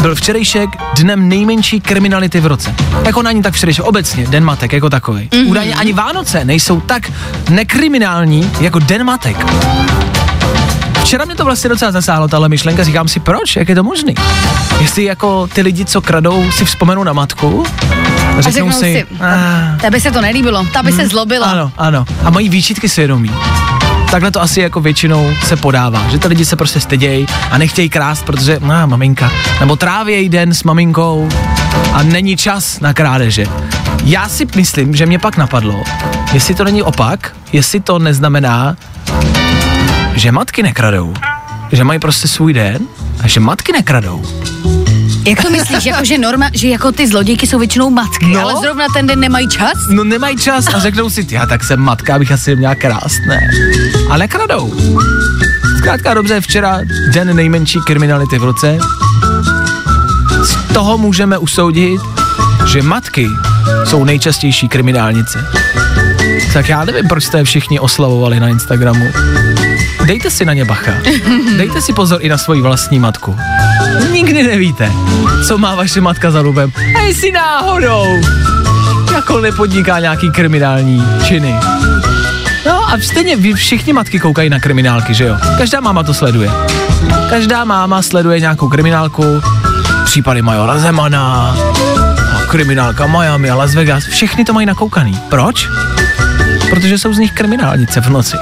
byl včerejšek dnem nejmenší kriminality v roce. Jako na ní tak včerejšek, obecně, Den matek jako takový. Mm-hmm. Údajně ani Vánoce nejsou tak nekriminální jako Den matek. Včera mě to vlastně docela zasáhlo, tahle myšlenka, říkám si, proč, jak je to možný? Jestli jako ty lidi, co kradou, si vzpomenou na matku, a řeknou, si, si, "Ah, tebe se to nelíbilo, ta by se zlobila. ano, ano, a mají výčitky svědomí. Takhle to asi jako většinou se podává, že ty lidi se prostě stydějí a nechtějí krást, protože má maminka, nebo trávějí den s maminkou a není čas na krádeže. Já si myslím, že mě pak napadlo, jestli to není opak, jestli to neznamená, že matky nekradou, že mají prostě svůj den a že matky nekradou. Jak to myslíš, jako že norma, že jako ty zlodějky jsou většinou matky, No. ale zrovna ten den nemají čas? No nemají čas a řeknou si, já tak jsem matka, abych asi měla krást, ne. Ale nekradou. Zkrátka dobře, včera den nejmenší kriminality v roce. Z toho můžeme usoudit, že matky jsou nejčastější kriminálnice. Tak já nevím, proč jste všichni oslavovali na Instagramu. Dejte si na ně bacha. Dejte si pozor i na svoji vlastní matku. Nikdy nevíte, co má vaše matka za lubem. A jestli náhodou jako nepodniká nějaký kriminální činy. No a stejně vy všichni matky koukají na kriminálky, že jo? Každá máma to sleduje. Každá máma sleduje nějakou kriminálku, případy Majora Zemana, a kriminálka Miami a Las Vegas, všechny to mají nakoukaný. Proč? Protože jsou z nich kriminálnice v noci.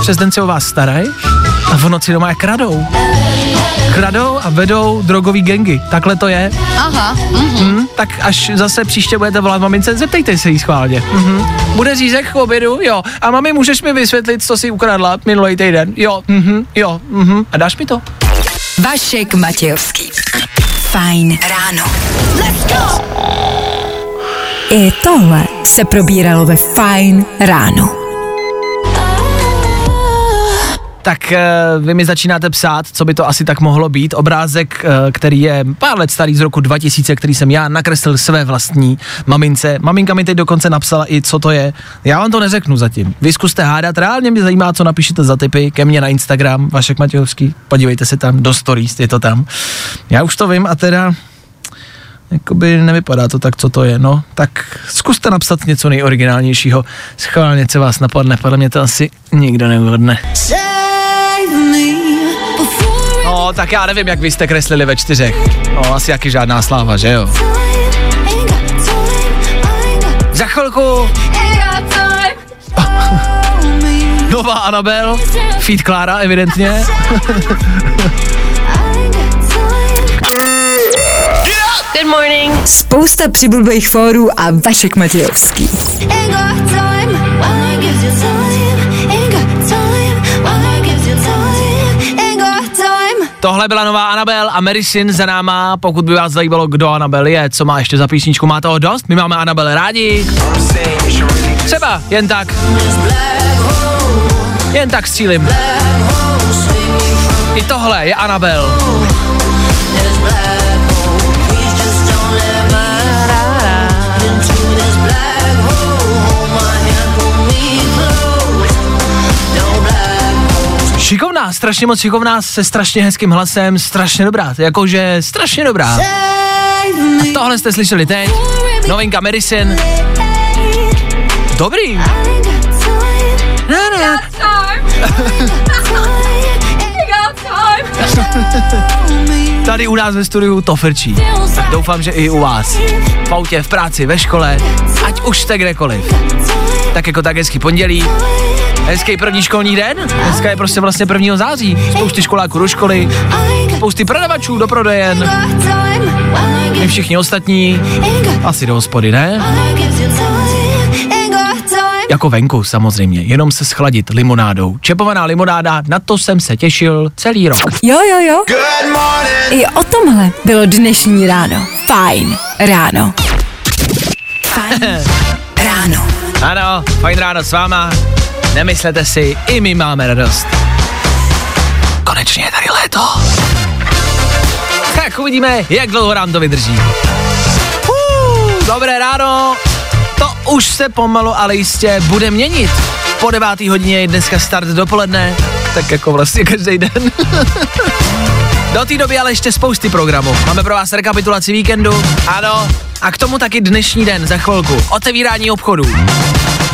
Přes den se o vás starají a v noci doma je kradou. Kradou a vedou drogový gengy. Takhle to je. Aha, Hmm, tak až zase příště budete volat mamince, zeptejte se jí schválně. Mhm. Bude řízek k obědu? Jo. A mami, můžeš mi vysvětlit, co jsi ukradla minulý týden? Jo. Mhm. Jo. Mhm. A dáš mi to? Vašek Matějovský. Fajn ráno. Let's go! I tohle se probíralo ve Fajn ráno. Tak eh, vy mi začínáte psát, co by to asi tak mohlo být. Obrázek, eh, který je pár let starý z roku 2000, který jsem já nakreslil své vlastní mamince. Maminka mi teď dokonce napsala i, co to je. Já vám to neřeknu zatím. Vy zkuste hádat, reálně mě zajímá, co napíšete za typy ke mně na Instagram, Vašek Matějovský. Podívejte se tam, do stories, je to tam. Já už to vím a teda Jakoby nevypadá to tak, co to je, no. Tak zkuste napsat něco nejoriginálnějšího. Schválně, co vás napadne, podle mě to asi nikdo neuhodne. No, tak já nevím, jak vy jste kreslili ve čtyřech. No, asi jaký žádná sláva, že jo? Za chvilku [laughs] nová Anabel, feed Klára evidentně. [laughs] Good morning. Spousta přibulbých fórů a Vašek Matějovský. Tohle byla nová Anabel a Marisin za náma, pokud by vás zajímalo, kdo Anabel je, co má ještě za písničku, má toho dost, my máme Anabel rádi. Třeba, jen tak. Jen tak střílim. I tohle je Anabel. Strašně moc šikovná, se strašně hezkým hlasem, strašně dobrá, jakože strašně dobrá. A tohle jste slyšeli teď, novinka Medicine. Dobrý. Ne, ne. [laughs] Tady u nás ve studiu to frčí. Doufám, že i u vás. V autě, v práci, ve škole, ať už jste kdekoliv. Tak jako tak hezký pondělí, hezký první školní den. Dneska je prostě vlastně 1. září. Spousty školáků do školy, spousty prodavačů do prodejen. My všichni ostatní, asi do hospody, ne? Jako venku samozřejmě, jenom se schladit limonádou. Čepovaná limonáda, na to jsem se těšil celý rok. Jo, jo, jo. I o tomhle bylo dnešní ráno. Fajn ráno. Fajn ráno. Ano, fajn ráno s váma. Nemyslete si, i my máme radost. Konečně je tady léto. Tak uvidíme, jak dlouho nám to vydrží. Uh, dobré ráno. To už se pomalu, ale jistě bude měnit. Po devátý hodině je dneska start dopoledne, tak jako vlastně každý den. [laughs] Do té doby ale ještě spousty programů. Máme pro vás rekapitulaci víkendu, ano, a k tomu taky dnešní den za chvilku. Otevírání obchodů.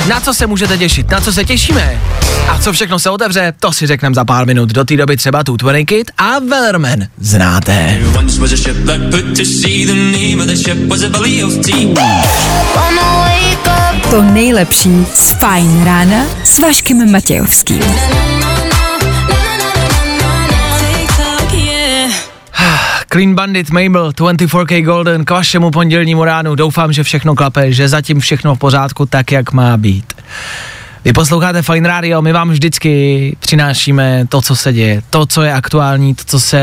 Na co se můžete těšit? Na co se těšíme? A co všechno se otevře, to si řekneme za pár minut. Do té doby třeba tu Kid a Wellerman znáte. To nejlepší z Fajn rána s Vaškem Matějovským. Clean Bandit, Mabel, 24K Golden k vašemu pondělnímu ránu. Doufám, že všechno klape, že zatím všechno v pořádku tak, jak má být. Vy posloucháte Fine Radio, my vám vždycky přinášíme to, co se děje, to, co je aktuální, to, co se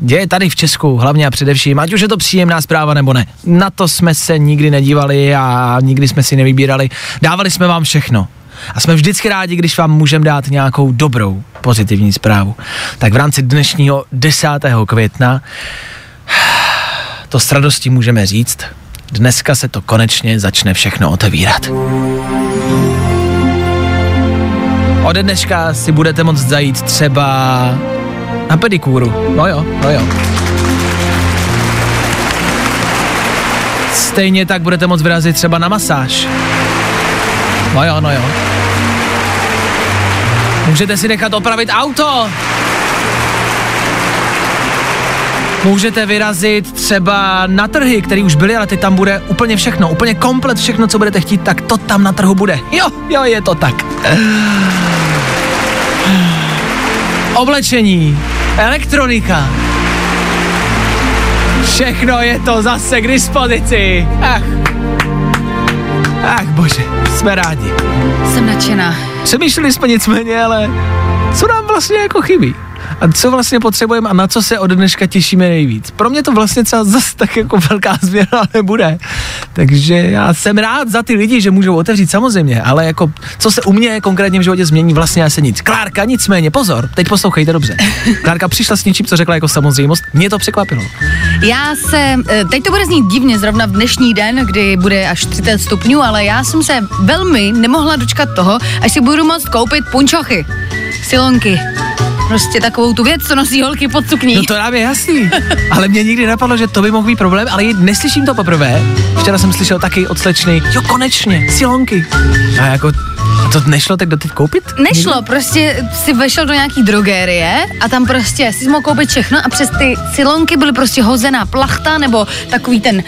děje tady v Česku, hlavně a především, ať už je to příjemná zpráva nebo ne. Na to jsme se nikdy nedívali a nikdy jsme si nevybírali. Dávali jsme vám všechno. A jsme vždycky rádi, když vám můžeme dát nějakou dobrou, pozitivní zprávu. Tak v rámci dnešního 10. května to s radostí můžeme říct, dneska se to konečně začne všechno otevírat. Ode dneška si budete moct zajít třeba na pedikúru. No jo, no jo. Stejně tak budete moct vyrazit třeba na masáž. No jo, no jo. Můžete si nechat opravit auto. Můžete vyrazit třeba na trhy, které už byly, ale teď tam bude úplně všechno, úplně komplet všechno, co budete chtít, tak to tam na trhu bude. Jo, jo, je to tak. Oblečení, elektronika, všechno je to zase k dispozici. Ach, ach bože, jsme rádi. Jsem nadšená. Přemýšleli jsme nicméně, ale co nám vlastně jako chybí? A co vlastně potřebujeme a na co se od dneška těšíme nejvíc? Pro mě to vlastně třeba zase tak jako velká změna [laughs] nebude. Takže já jsem rád za ty lidi, že můžou otevřít samozřejmě, ale jako co se u mě konkrétně v životě změní, vlastně asi nic. Klárka, nicméně, pozor, teď poslouchejte dobře. Klárka přišla s něčím, co řekla jako samozřejmost, mě to překvapilo. Já se, eh, teď to bude znít divně, zrovna v dnešní den, kdy bude až 30 stupňů, ale já jsem se velmi nemohla dočkat toho, až si budu moct koupit punčochy, silonky. Prostě takovou tu věc, co nosí holky pod sukní. No to nám je jasný, ale mě nikdy napadlo, že to by mohl být problém, ale neslyším to poprvé. Včera jsem slyšel taky od slečny, jo konečně, silonky. A jako, a to nešlo tak doteď koupit? Nešlo, Nikdy? prostě si vešel do nějaký drogérie a tam prostě si mohl koupit všechno a přes ty silonky byly prostě hozená plachta nebo takový ten uh,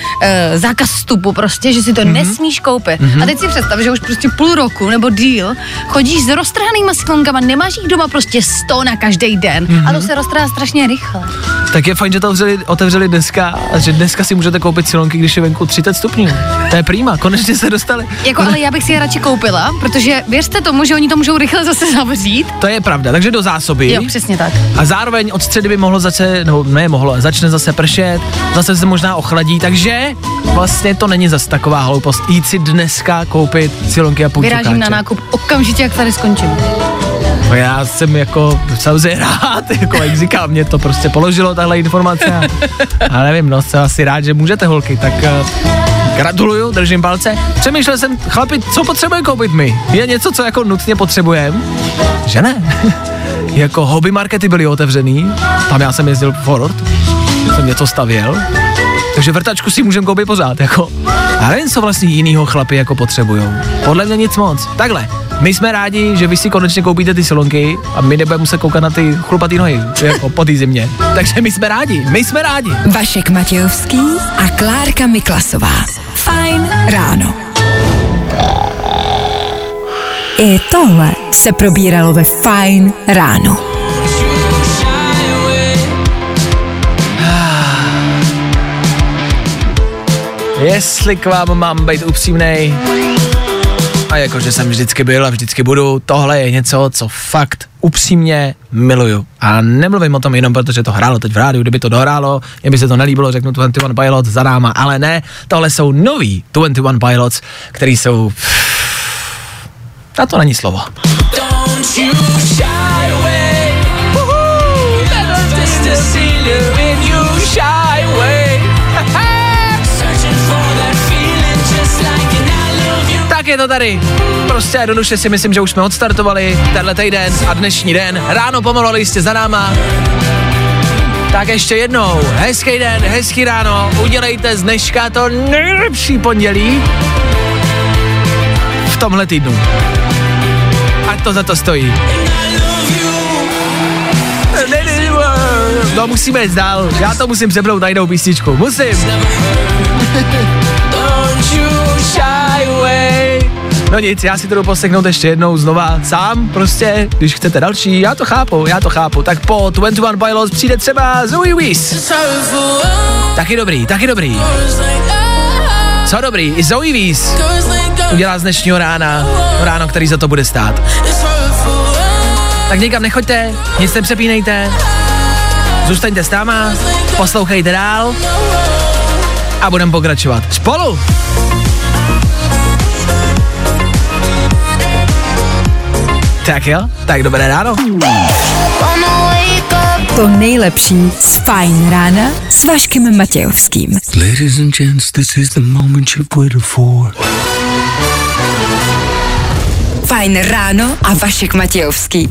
zákaz vstupu prostě, že si to mm-hmm. nesmíš koupit. Mm-hmm. A teď si představ, že už prostě půl roku nebo díl chodíš s roztrhanýma silonkama, nemáš jich doma prostě sto na každý den mm-hmm. a to se roztrhá strašně rychle. Tak je fajn, že to otevřeli, otevřeli dneska a že dneska si můžete koupit silonky, když je venku 30 stupňů. To je prýma, konečně se dostali. Jako, ale já bych si je radši koupila, protože věřte tomu, že oni to můžou rychle zase zavřít. To je pravda, takže do zásoby. Jo, přesně tak. A zároveň od středy by mohlo zase, nebo ne mohlo, začne zase pršet, zase se možná ochladí, takže vlastně to není zase taková hloupost jít si dneska koupit silonky a půjčokáče. Vyrážím na nákup okamžitě, jak tady skončím. No já jsem jako samozřejmě [laughs] rád, jako jak říkám, mě to prostě položilo tahle informace a, nevím, no jsem asi rád, že můžete holky, tak uh, gratuluju, držím palce. Přemýšlel jsem, chlapi, co potřebujeme koupit my? Je něco, co jako nutně potřebujeme? Že ne? [laughs] jako hobby markety byly otevřený, tam já jsem jezdil Ford, jsem něco stavěl, takže vrtačku si můžeme koupit pořád, jako. A nevím, co vlastně jinýho chlapi jako potřebujou. Podle mě nic moc. Takhle, my jsme rádi, že vy si konečně koupíte ty silonky a my nebudeme muset koukat na ty chlupatý nohy jako po té zimě. Takže my jsme rádi, my jsme rádi. Vašek Matějovský a Klárka Miklasová. Fajn ráno. I tohle se probíralo ve Fajn ráno. Jestli k vám mám být upřímnej, a jakože jsem vždycky byl a vždycky budu, tohle je něco, co fakt upřímně miluju. A nemluvím o tom jenom protože to hrálo teď v rádiu, kdyby to dohrálo, mě by se to nelíbilo, řeknu 21 Pilots za náma, ale ne, tohle jsou noví 21 Pilots, který jsou... A to není slovo. Don't you shy je to tady. Prostě jednoduše si myslím, že už jsme odstartovali tenhle týden a dnešní den. Ráno pomalu, jste za náma. Tak ještě jednou, hezký den, hezký ráno, udělejte z dneška to nejlepší pondělí v tomhle týdnu. Ať to za to stojí. No musíme jít dál, já to musím přepnout na jinou písničku, musím. No nic, já si to jdu poseknout ještě jednou znova sám, prostě, když chcete další, já to chápu, já to chápu. Tak po 21 Pilots přijde třeba Zoe Weiss. Taky dobrý, taky dobrý. Co dobrý, i Zoe Víz udělá z dnešního rána ráno, který za to bude stát. Tak někam nechoďte, nic nepřepínejte, zůstaňte s náma, poslouchejte dál a budeme pokračovat spolu. Tak jo, tak dobré ráno. To nejlepší z Fajn rána s Vaškem Matějovským. Ladies and gents, this is the moment you've waited for. Fajn ráno a Vašek Matějovský.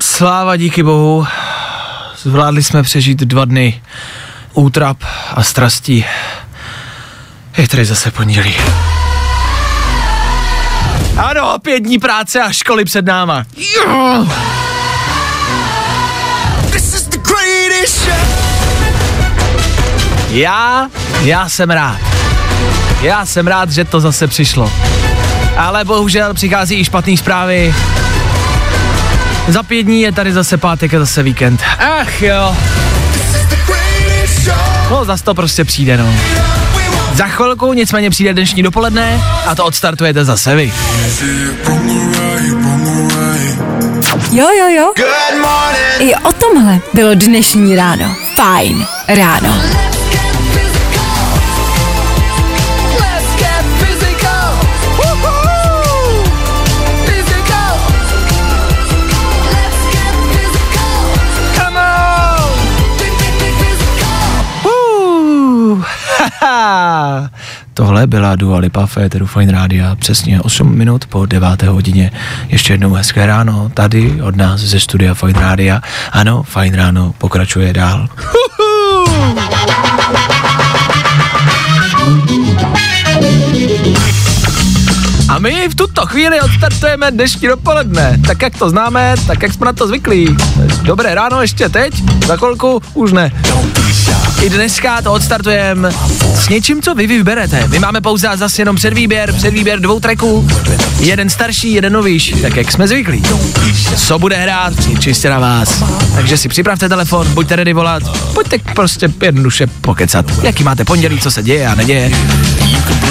Sláva díky bohu, zvládli jsme přežít dva dny útrap a strastí. Je tady zase pondělí. Ano, pět dní práce a školy před náma. Jo! Já, já jsem rád. Já jsem rád, že to zase přišlo. Ale bohužel přichází i špatné zprávy. Za pět dní je tady zase pátek a zase víkend. Ach jo. No, zase to prostě přijde, no. Za chvilku nicméně přijde dnešní dopoledne a to odstartujete zase vy. Jo, jo, jo. I o tomhle bylo dnešní ráno. Fajn ráno. Tohle byla Dua Lipa v Eteru Fine Rádia, přesně 8 minut po 9. hodině. Ještě jednou hezké ráno, tady od nás ze studia Fine Rádia. Ano, Fine Ráno pokračuje dál. A my v tuto chvíli odstartujeme dnešní dopoledne. Tak jak to známe, tak jak jsme na to zvyklí. Dobré ráno ještě teď, za chvilku už ne. I dneska to odstartujeme s něčím, co vy vyberete. My máme pouze zase jenom předvýběr, předvýběr dvou tracků. Jeden starší, jeden novější, tak jak jsme zvyklí. Co bude hrát, čistě na vás. Takže si připravte telefon, buďte ready volat, pojďte prostě jednoduše pokecat. Jaký máte pondělí, co se děje a neděje.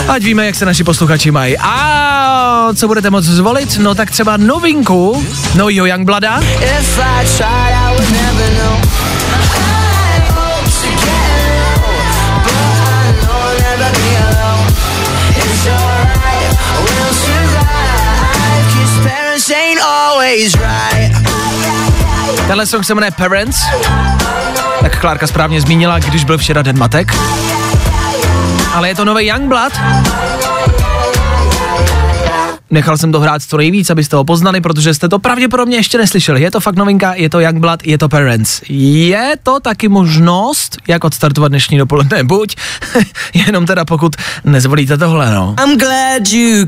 Ať víme, jak se naši posluchači mají. A co budete moct zvolit? No tak třeba novinku novýho Youngblada. Tenhle song se jmenuje Parents. Tak Klárka správně zmínila, když byl včera den matek. Ale je to nový Youngblood. Nechal jsem to hrát co nejvíc, abyste ho poznali, protože jste to pravděpodobně ještě neslyšeli. Je to fakt novinka, je to Youngblood, je to Parents. Je to taky možnost, jak odstartovat dnešní dopoledne, buď, [laughs] jenom teda pokud nezvolíte tohle, no. I'm glad you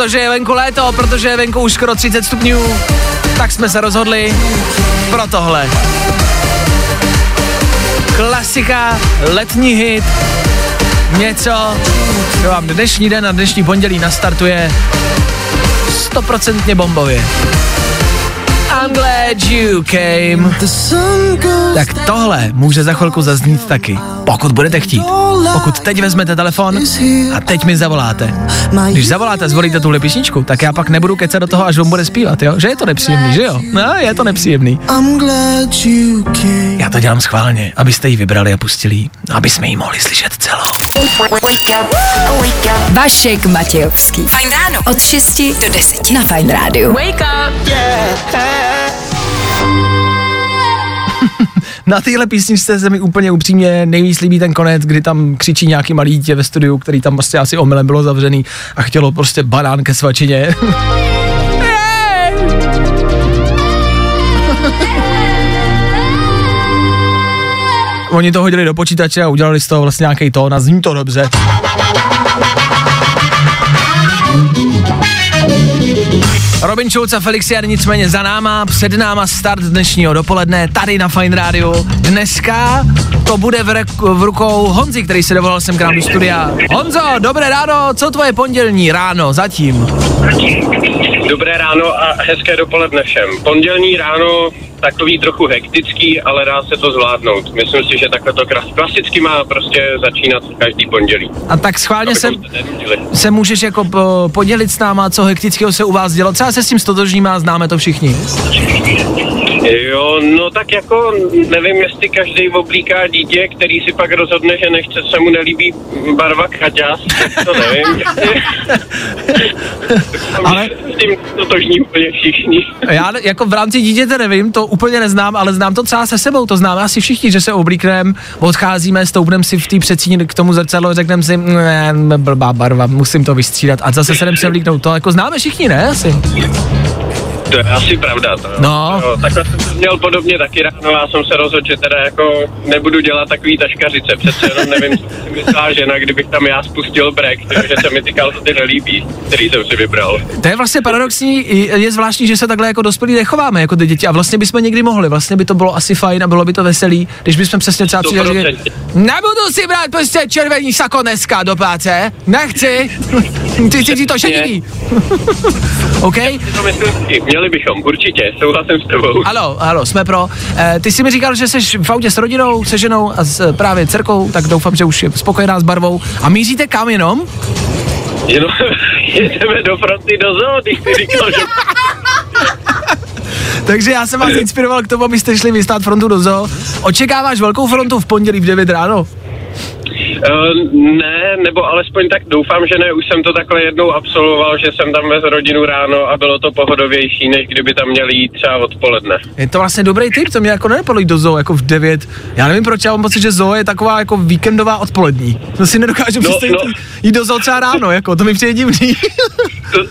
protože je venku léto, protože je venku už skoro 30 stupňů, tak jsme se rozhodli pro tohle. Klasika, letní hit, něco, co vám dnešní den a dnešní pondělí nastartuje stoprocentně bombově. I'm glad you came. Tak tohle může za chvilku zaznít taky, pokud budete chtít. Pokud teď vezmete telefon a teď mi zavoláte. Když zavoláte, zvolíte tuhle písničku, tak já pak nebudu kecat do toho, až on bude zpívat, jo? Že je to nepříjemný, že jo? No, je to nepříjemný. Já to dělám schválně, abyste ji vybrali a pustili, ji, aby jsme ji mohli slyšet celou. Vašek Matějovský. Fajn ráno. Od 6 do 10 na Fajn rádiu. Wake up. Na téhle písničce se mi úplně upřímně nejvíc líbí ten konec, kdy tam křičí nějaký malý dítě ve studiu, který tam prostě asi omylem bylo zavřený a chtělo prostě banán ke svačině. Oni to hodili do počítače a udělali z toho vlastně nějaký tón a zní to dobře. Robin Schulz a Felix Jan nicméně za náma, před náma start dnešního dopoledne, tady na Fine Radio. Dneska to bude v, rek- v rukou Honzi, který se dovolal sem k nám do studia. Honzo, dobré ráno, co tvoje pondělní ráno zatím? Dobré ráno a hezké dopoledne všem. Pondělní ráno takový trochu hektický, ale dá se to zvládnout. Myslím si, že takhle to klasicky má prostě začínat každý pondělí. A tak schválně se, se můžeš jako po, podělit s náma, co hektického se u vás dělo. Třeba se s tím stotožníme a známe to všichni. Jo, no tak jako nevím, jestli každý oblíká dítě, který si pak rozhodne, že nechce, se mu nelíbí barva kraťas, to nevím. [laughs] [laughs] Ale... S tím totožní úplně všichni. Já jako v rámci dítěte nevím, to úplně neznám, ale znám to třeba se sebou, to známe asi všichni, že se oblíkneme, odcházíme, stoupneme si v té předsíni k tomu zrcadlu, řekneme si, ne, blbá barva, musím to vystřídat a zase se jdem se oblíknout, to jako známe všichni, ne asi? To je asi pravda. To, No. To, takhle jsem měl podobně taky ráno, já jsem se rozhodl, že teda jako nebudu dělat takový taškařice. Přece jenom nevím, co si myslela žena, kdybych tam já spustil break, že se mi ty kalhoty nelíbí, který jsem si vybral. To je vlastně paradoxní, je zvláštní, že se takhle jako dospělí nechováme jako ty děti a vlastně bychom někdy mohli, vlastně by to bylo asi fajn a bylo by to veselý, když bychom přesně třeba přijeli, že 100%. nebudu si brát prostě červený sako dneska do práce, nechci, ty [laughs] si to šedivý. OK? Si, měli bychom, určitě, souhlasím s tebou. Halo, halo, jsme pro. E, ty jsi mi říkal, že jsi v autě s rodinou, se ženou a s e, právě dcerkou, tak doufám, že už je spokojená s barvou. A míříte kam jenom? Jenom [laughs] jedeme do fronty do zoo, když jsi říkal, že [laughs] Takže já jsem vás inspiroval k tomu, abyste šli vystát frontu do zoo. Očekáváš velkou frontu v pondělí v 9 ráno? Uh, ne, nebo alespoň tak doufám, že ne. Už jsem to takhle jednou absolvoval, že jsem tam vez rodinu ráno a bylo to pohodovější, než kdyby tam měli jít třeba odpoledne. Je to vlastně dobrý tip, to mě jako nenapadlo jít do zoo jako v 9. Já nevím proč, já mám pocit, že zoo je taková jako víkendová odpolední. To si nedokážu No, představit no. jít do zoo třeba ráno, jako to mi přijde divný. To,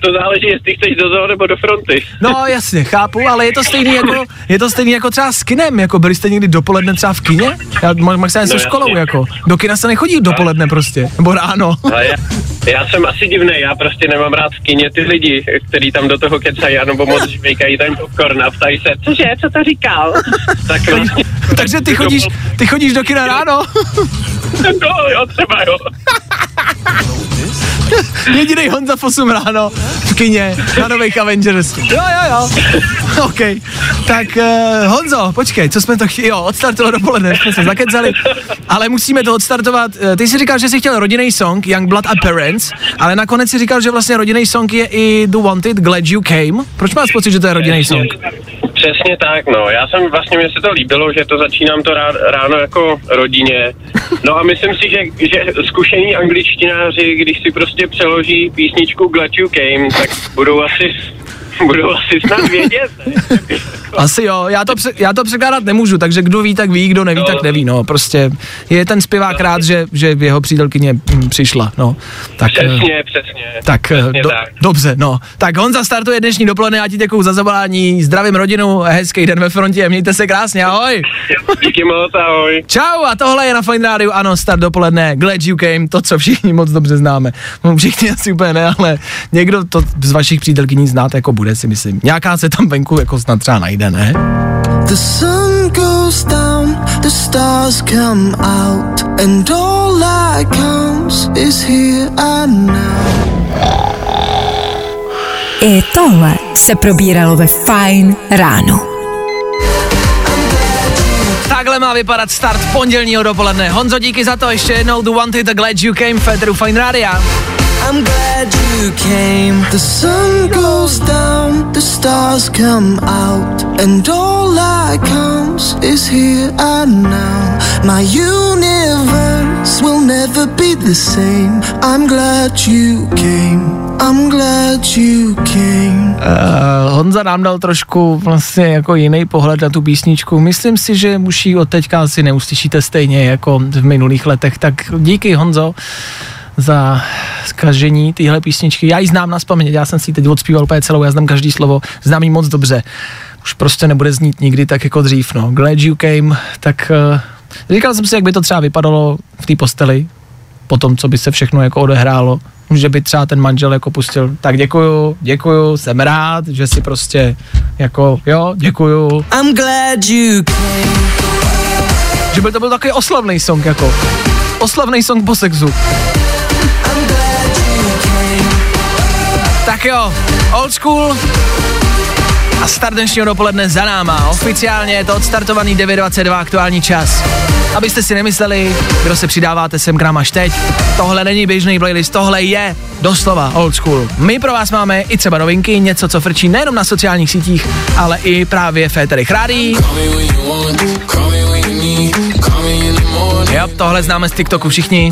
to záleží, jestli chceš do zoo nebo do fronty. No jasně, chápu, ale je to stejný jako, je to stejný jako třeba s kinem, jako byli jste někdy dopoledne třeba v kině? Já ma- maximálně No, se školou, jako. Do kina se nechodí dopoledne prostě, nebo ráno. Já, já jsem asi divný, já prostě nemám rád v kině ty lidi, kteří tam do toho kecají, anebo moc žvejkají ten popcorn a ptají se, cože, co to říkal? [laughs] tak vlastně, Takže ty [laughs] chodíš, ty chodíš do kina ráno? [laughs] no, jo, třeba jo. [laughs] Jediný Honza v 8 ráno v kině na nových Avengers. Jo, jo, jo. [laughs] OK. Tak uh, Honzo, počkej, co jsme to chtěli? Jo, odstartovat dopoledne, jsme se zakecali, ale musíme to odstartovat. Eh, Ty jsi říkal, že jsi chtěl rodinný song, Young Blood a Parents, ale nakonec si říkal, že vlastně rodinný song je i The Wanted, Glad You Came. Proč máš pocit, že to je rodinný song? Přesně tak, no. Já jsem vlastně, mně se to líbilo, že to začínám to rá, ráno jako rodině. No a myslím si, že, že zkušení angličtináři, když si prostě přeloží písničku Glad You Came, tak budou asi, [laughs] budou asi snad vědět. ne? [laughs] Asi jo, já to, pře- já to překládat nemůžu, takže kdo ví, tak ví, kdo neví, No. tak neví, no, prostě je ten zpěvák rád, že, že jeho přítelkyně mm, přišla, no. Tak, eh, Přesně, přesně. Tak, eh, přesně do, tak. dobře, no. Tak Honza startuje dnešní dopoledne, já ti děkuju za zavolání, zdravím rodinu, hezký den ve frontě, mějte se krásně, ahoj. Díky moc, ahoj. Čau a tohle je na Fine Radio, ano, start dopoledne, Glad You Came, to, co všichni moc dobře známe. No, všichni asi úplně ne, ale někdo to z vašich přítelkyní znát jako bude, si myslím. Nějaká se tam venku jako snad třeba najde, ne? The sun goes down, the stars come out, and all that counts is here and now. I tohle se probíralo ve Fine ráno. Takhle má vypadat start pondělního dopoledne. Honzo, díky za to ještě jednou The Wanted, The Glad You Came, Federu Fine Radio. I'm glad you came. The sun goes down, the stars come out, and all that counts is here and now. My universe will never be the same. I'm glad you came. I'm glad you came. Uh, Honza nám dal trošku vlastně jako jiný pohled na tu písničku. Myslím si, že už ji od teďka asi neuslyšíte stejně jako v minulých letech. Tak díky Honzo za zkažení téhle písničky. Já ji znám na spaměť, já jsem si ji teď odspíval úplně celou, já znám každý slovo, znám ji moc dobře. Už prostě nebude znít nikdy tak jako dřív, no. Glad you came, tak uh, říkal jsem si, jak by to třeba vypadalo v té posteli, po tom, co by se všechno jako odehrálo, že by třeba ten manžel jako pustil, tak děkuju, děkuju, jsem rád, že si prostě jako, jo, děkuju. I'm glad you came. Že by to byl takový oslavný song, jako, oslavný song po sexu. Tak jo, Old school a start dnešního dopoledne za náma. Oficiálně je to odstartovaný 9.22 aktuální čas. Abyste si nemysleli, kdo se přidáváte sem k nám až teď, tohle není běžný playlist, tohle je doslova old school. My pro vás máme i třeba novinky, něco, co frčí nejenom na sociálních sítích, ale i právě v éterech rádií. Jo, tohle známe z TikToku všichni.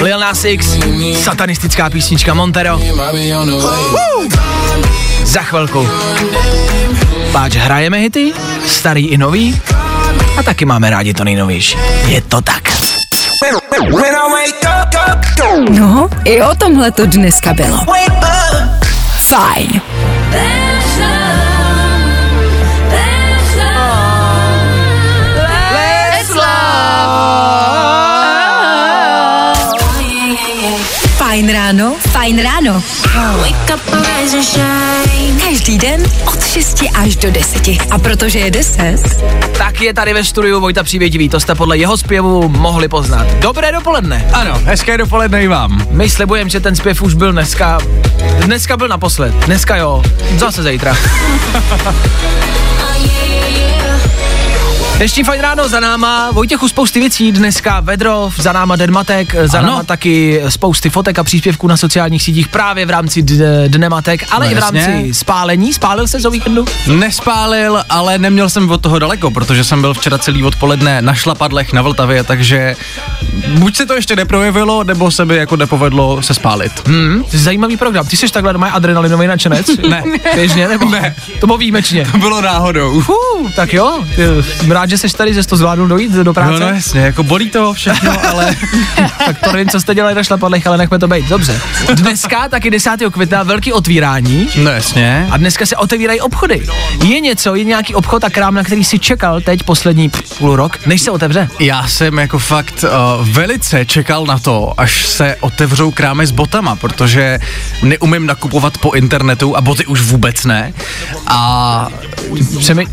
Lil Nas X, satanistická písnička Montero. Woo! Za chvilku. Páč hrajeme hity, starý i nový, a taky máme rádi to nejnovější. Je to tak. No, i o tomhle to dneska bylo. Fajn. Fajn ráno, fajn ráno. Každý den od 6 až do 10. A protože je 10, Tak je tady ve studiu Vojta Přívětivý, to jste podle jeho zpěvu mohli poznat. Dobré dopoledne. Ano, hezké dopoledne i vám. My slibujeme, že ten zpěv už byl dneska, dneska byl naposled, dneska jo, zase zítra. [laughs] Dnešní fajn ráno za náma, Vojtěchu spousty věcí, dneska vedro, za náma Denmatek, za Ano. náma taky spousty fotek a příspěvků na sociálních sítích právě v rámci d- Dnematek, ale No i v rámci jasně. spálení. Spálil se o víkendu? Nespálil, ale neměl jsem od toho daleko, protože jsem byl včera celý odpoledne na šlapadlech na Vltavě, takže buď se to ještě neprojevilo, nebo se by jako nepovedlo se spálit. Hmm, zajímavý program. Ty jsi takhle doma adrenalinový nadšenec? Ne. Běžně, nebo? Ne. To bylo výjimečně. To bylo náhodou. Uh, tak jo, jsem rád, že jsi tady, že jsi to zvládnul dojít do práce. No, no jasně, jako bolí to všechno, [laughs] ale [laughs] tak to nevím, co jste dělali na šlapadlech, ale nechme to být. Dobře. Dneska, taky 10. května, velký otvírání. no jasně. A dneska se otevírají obchody. Je něco, je nějaký obchod a krám, na který si čekal teď poslední půl rok, než se otevře? Já jsem jako fakt uh, velice čekal na to, až se otevřou krámy s botama, protože neumím nakupovat po internetu a boty už vůbec ne. A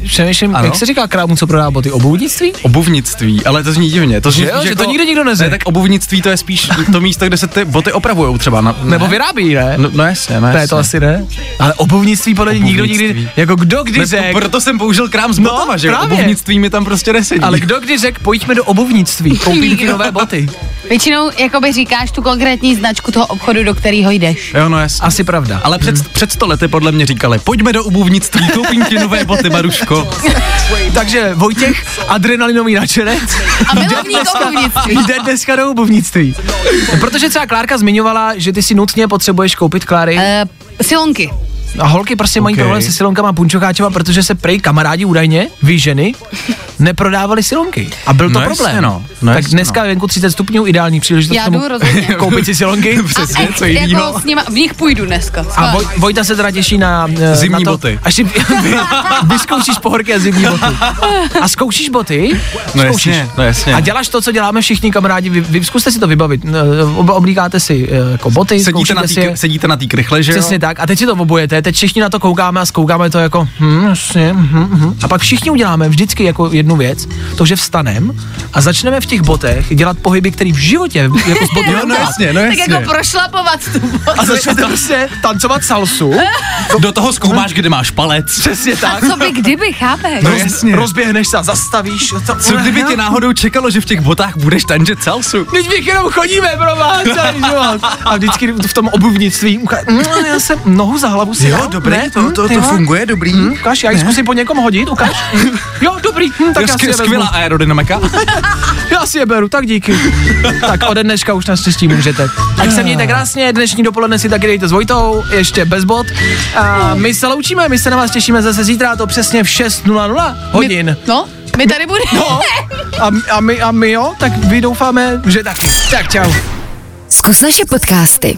přemýšlím, Ano. jak se říká krámu, co prodá boty? Obuvnictví? obuvnictví, ale to zní divně. To zní Že jo, že to nikdo nikdo neřekl. Ne, tak obuvnictví to je spíš to místo, kde se ty boty opravujou třeba. Na, ne? Nebo vyrábí, ne? No, no jasně, no Ne, jasně. to asi ne. Ale obuvnictví podle mě nikdo nikdy, Obuvnictví. jako kdo kdy Ne, řekl, proto jsem použil krám s No, botama, že jo? právě. Obuvnictví mi tam prostě nesedí. ale kdo kdy řekl, pojďme do obuvnictví, [laughs] koupit ty nové boty. Většinou jakoby říkáš tu konkrétní značku toho obchodu, do kterého jdeš. Jo, no jasně. Asi pravda. Ale před, před sto lety podle mě říkali, pojďme do obuvnictví, koupím ti nové boty, Maruško. [laughs] Takže Vojtěch, adrenalinový nadšenec, A milovník obuvnictví. jde dneska do obuvnictví. Protože třeba Klárka zmiňovala, že ty si nutně potřebuješ koupit Kláry. Uh, silonky. A holky prostě mají Ok. problém se silonkama a punčokáčema, protože se prej kamarádi údajně, vy ženy, neprodávali silonky. A byl to No problém. jasně, no. No tak jasně, dneska no. venku 30 stupňů, ideální příležitost Já jdu rozhodně. [laughs] koupit si silonky. [laughs] Přesně, co a, jinýho. jako s nima, v nich půjdu dneska. A Voj, Vojta se teda těší na, eh, Zimní na to, boty. Až si [laughs] vyzkoušíš pohorky a zimní boty. A zkoušíš boty? No zkoušíš. jasně, no jasně. A děláš to, co děláme všichni kamarádi, vy, vy zkuste si to vybavit. Eh, ob- Oblíkáte si eh, jako boty, Sedíte na, si tý, je. sedíte na té krychle, že jo? Přesně tak. A teď si to obojete, teď všichni na to koukáme a zkoukáme to jako, hm, jasně, hm, hm. A pak všichni uděláme vždycky jako jednu věc, to, že vstanem a začneme v těch botech dělat pohyby, které v životě jako s boty [laughs] Jo, no jasně, no Tak jasně. jako prošlapovat tu A začnete prostě tancovat salsu. [laughs] Do toho zkoumáš, kde máš palec. Přesně tak. A co by kdyby, chápeš? No Roz- jasně. Rozběhneš se a zastavíš. To, Co kdyby tě náhodou čekalo, že v těch botách budeš tančit salsu? Teď vy jenom chodíme pro vás celý život. A vždycky v tom obuvnictví mm, já jsem nohu za hlavu si dal. Ne? Hm, ty jo? funguje, dobrý. Hm, Ukaž, já ji zkusím po někom hodit, ukaž. Hm, Jo, dobrý, hm, tak Jo, já si je skvěl, skvělá vezmu. aerodynamika. [laughs] Já si je beru, tak díky. tak ode dneška už naštěstí můžete. Ať se mějte krásně, dnešní dopoledne si taky dejte s Vojtou, ještě bez bod. A my se loučíme, my se na vás těšíme zase zítra, to přesně v 6.00 hodin. My, no, my tady budeme. No, a, a, my, a my jo, tak vy doufáme, že taky. Tak čau. Zkus naše podcasty.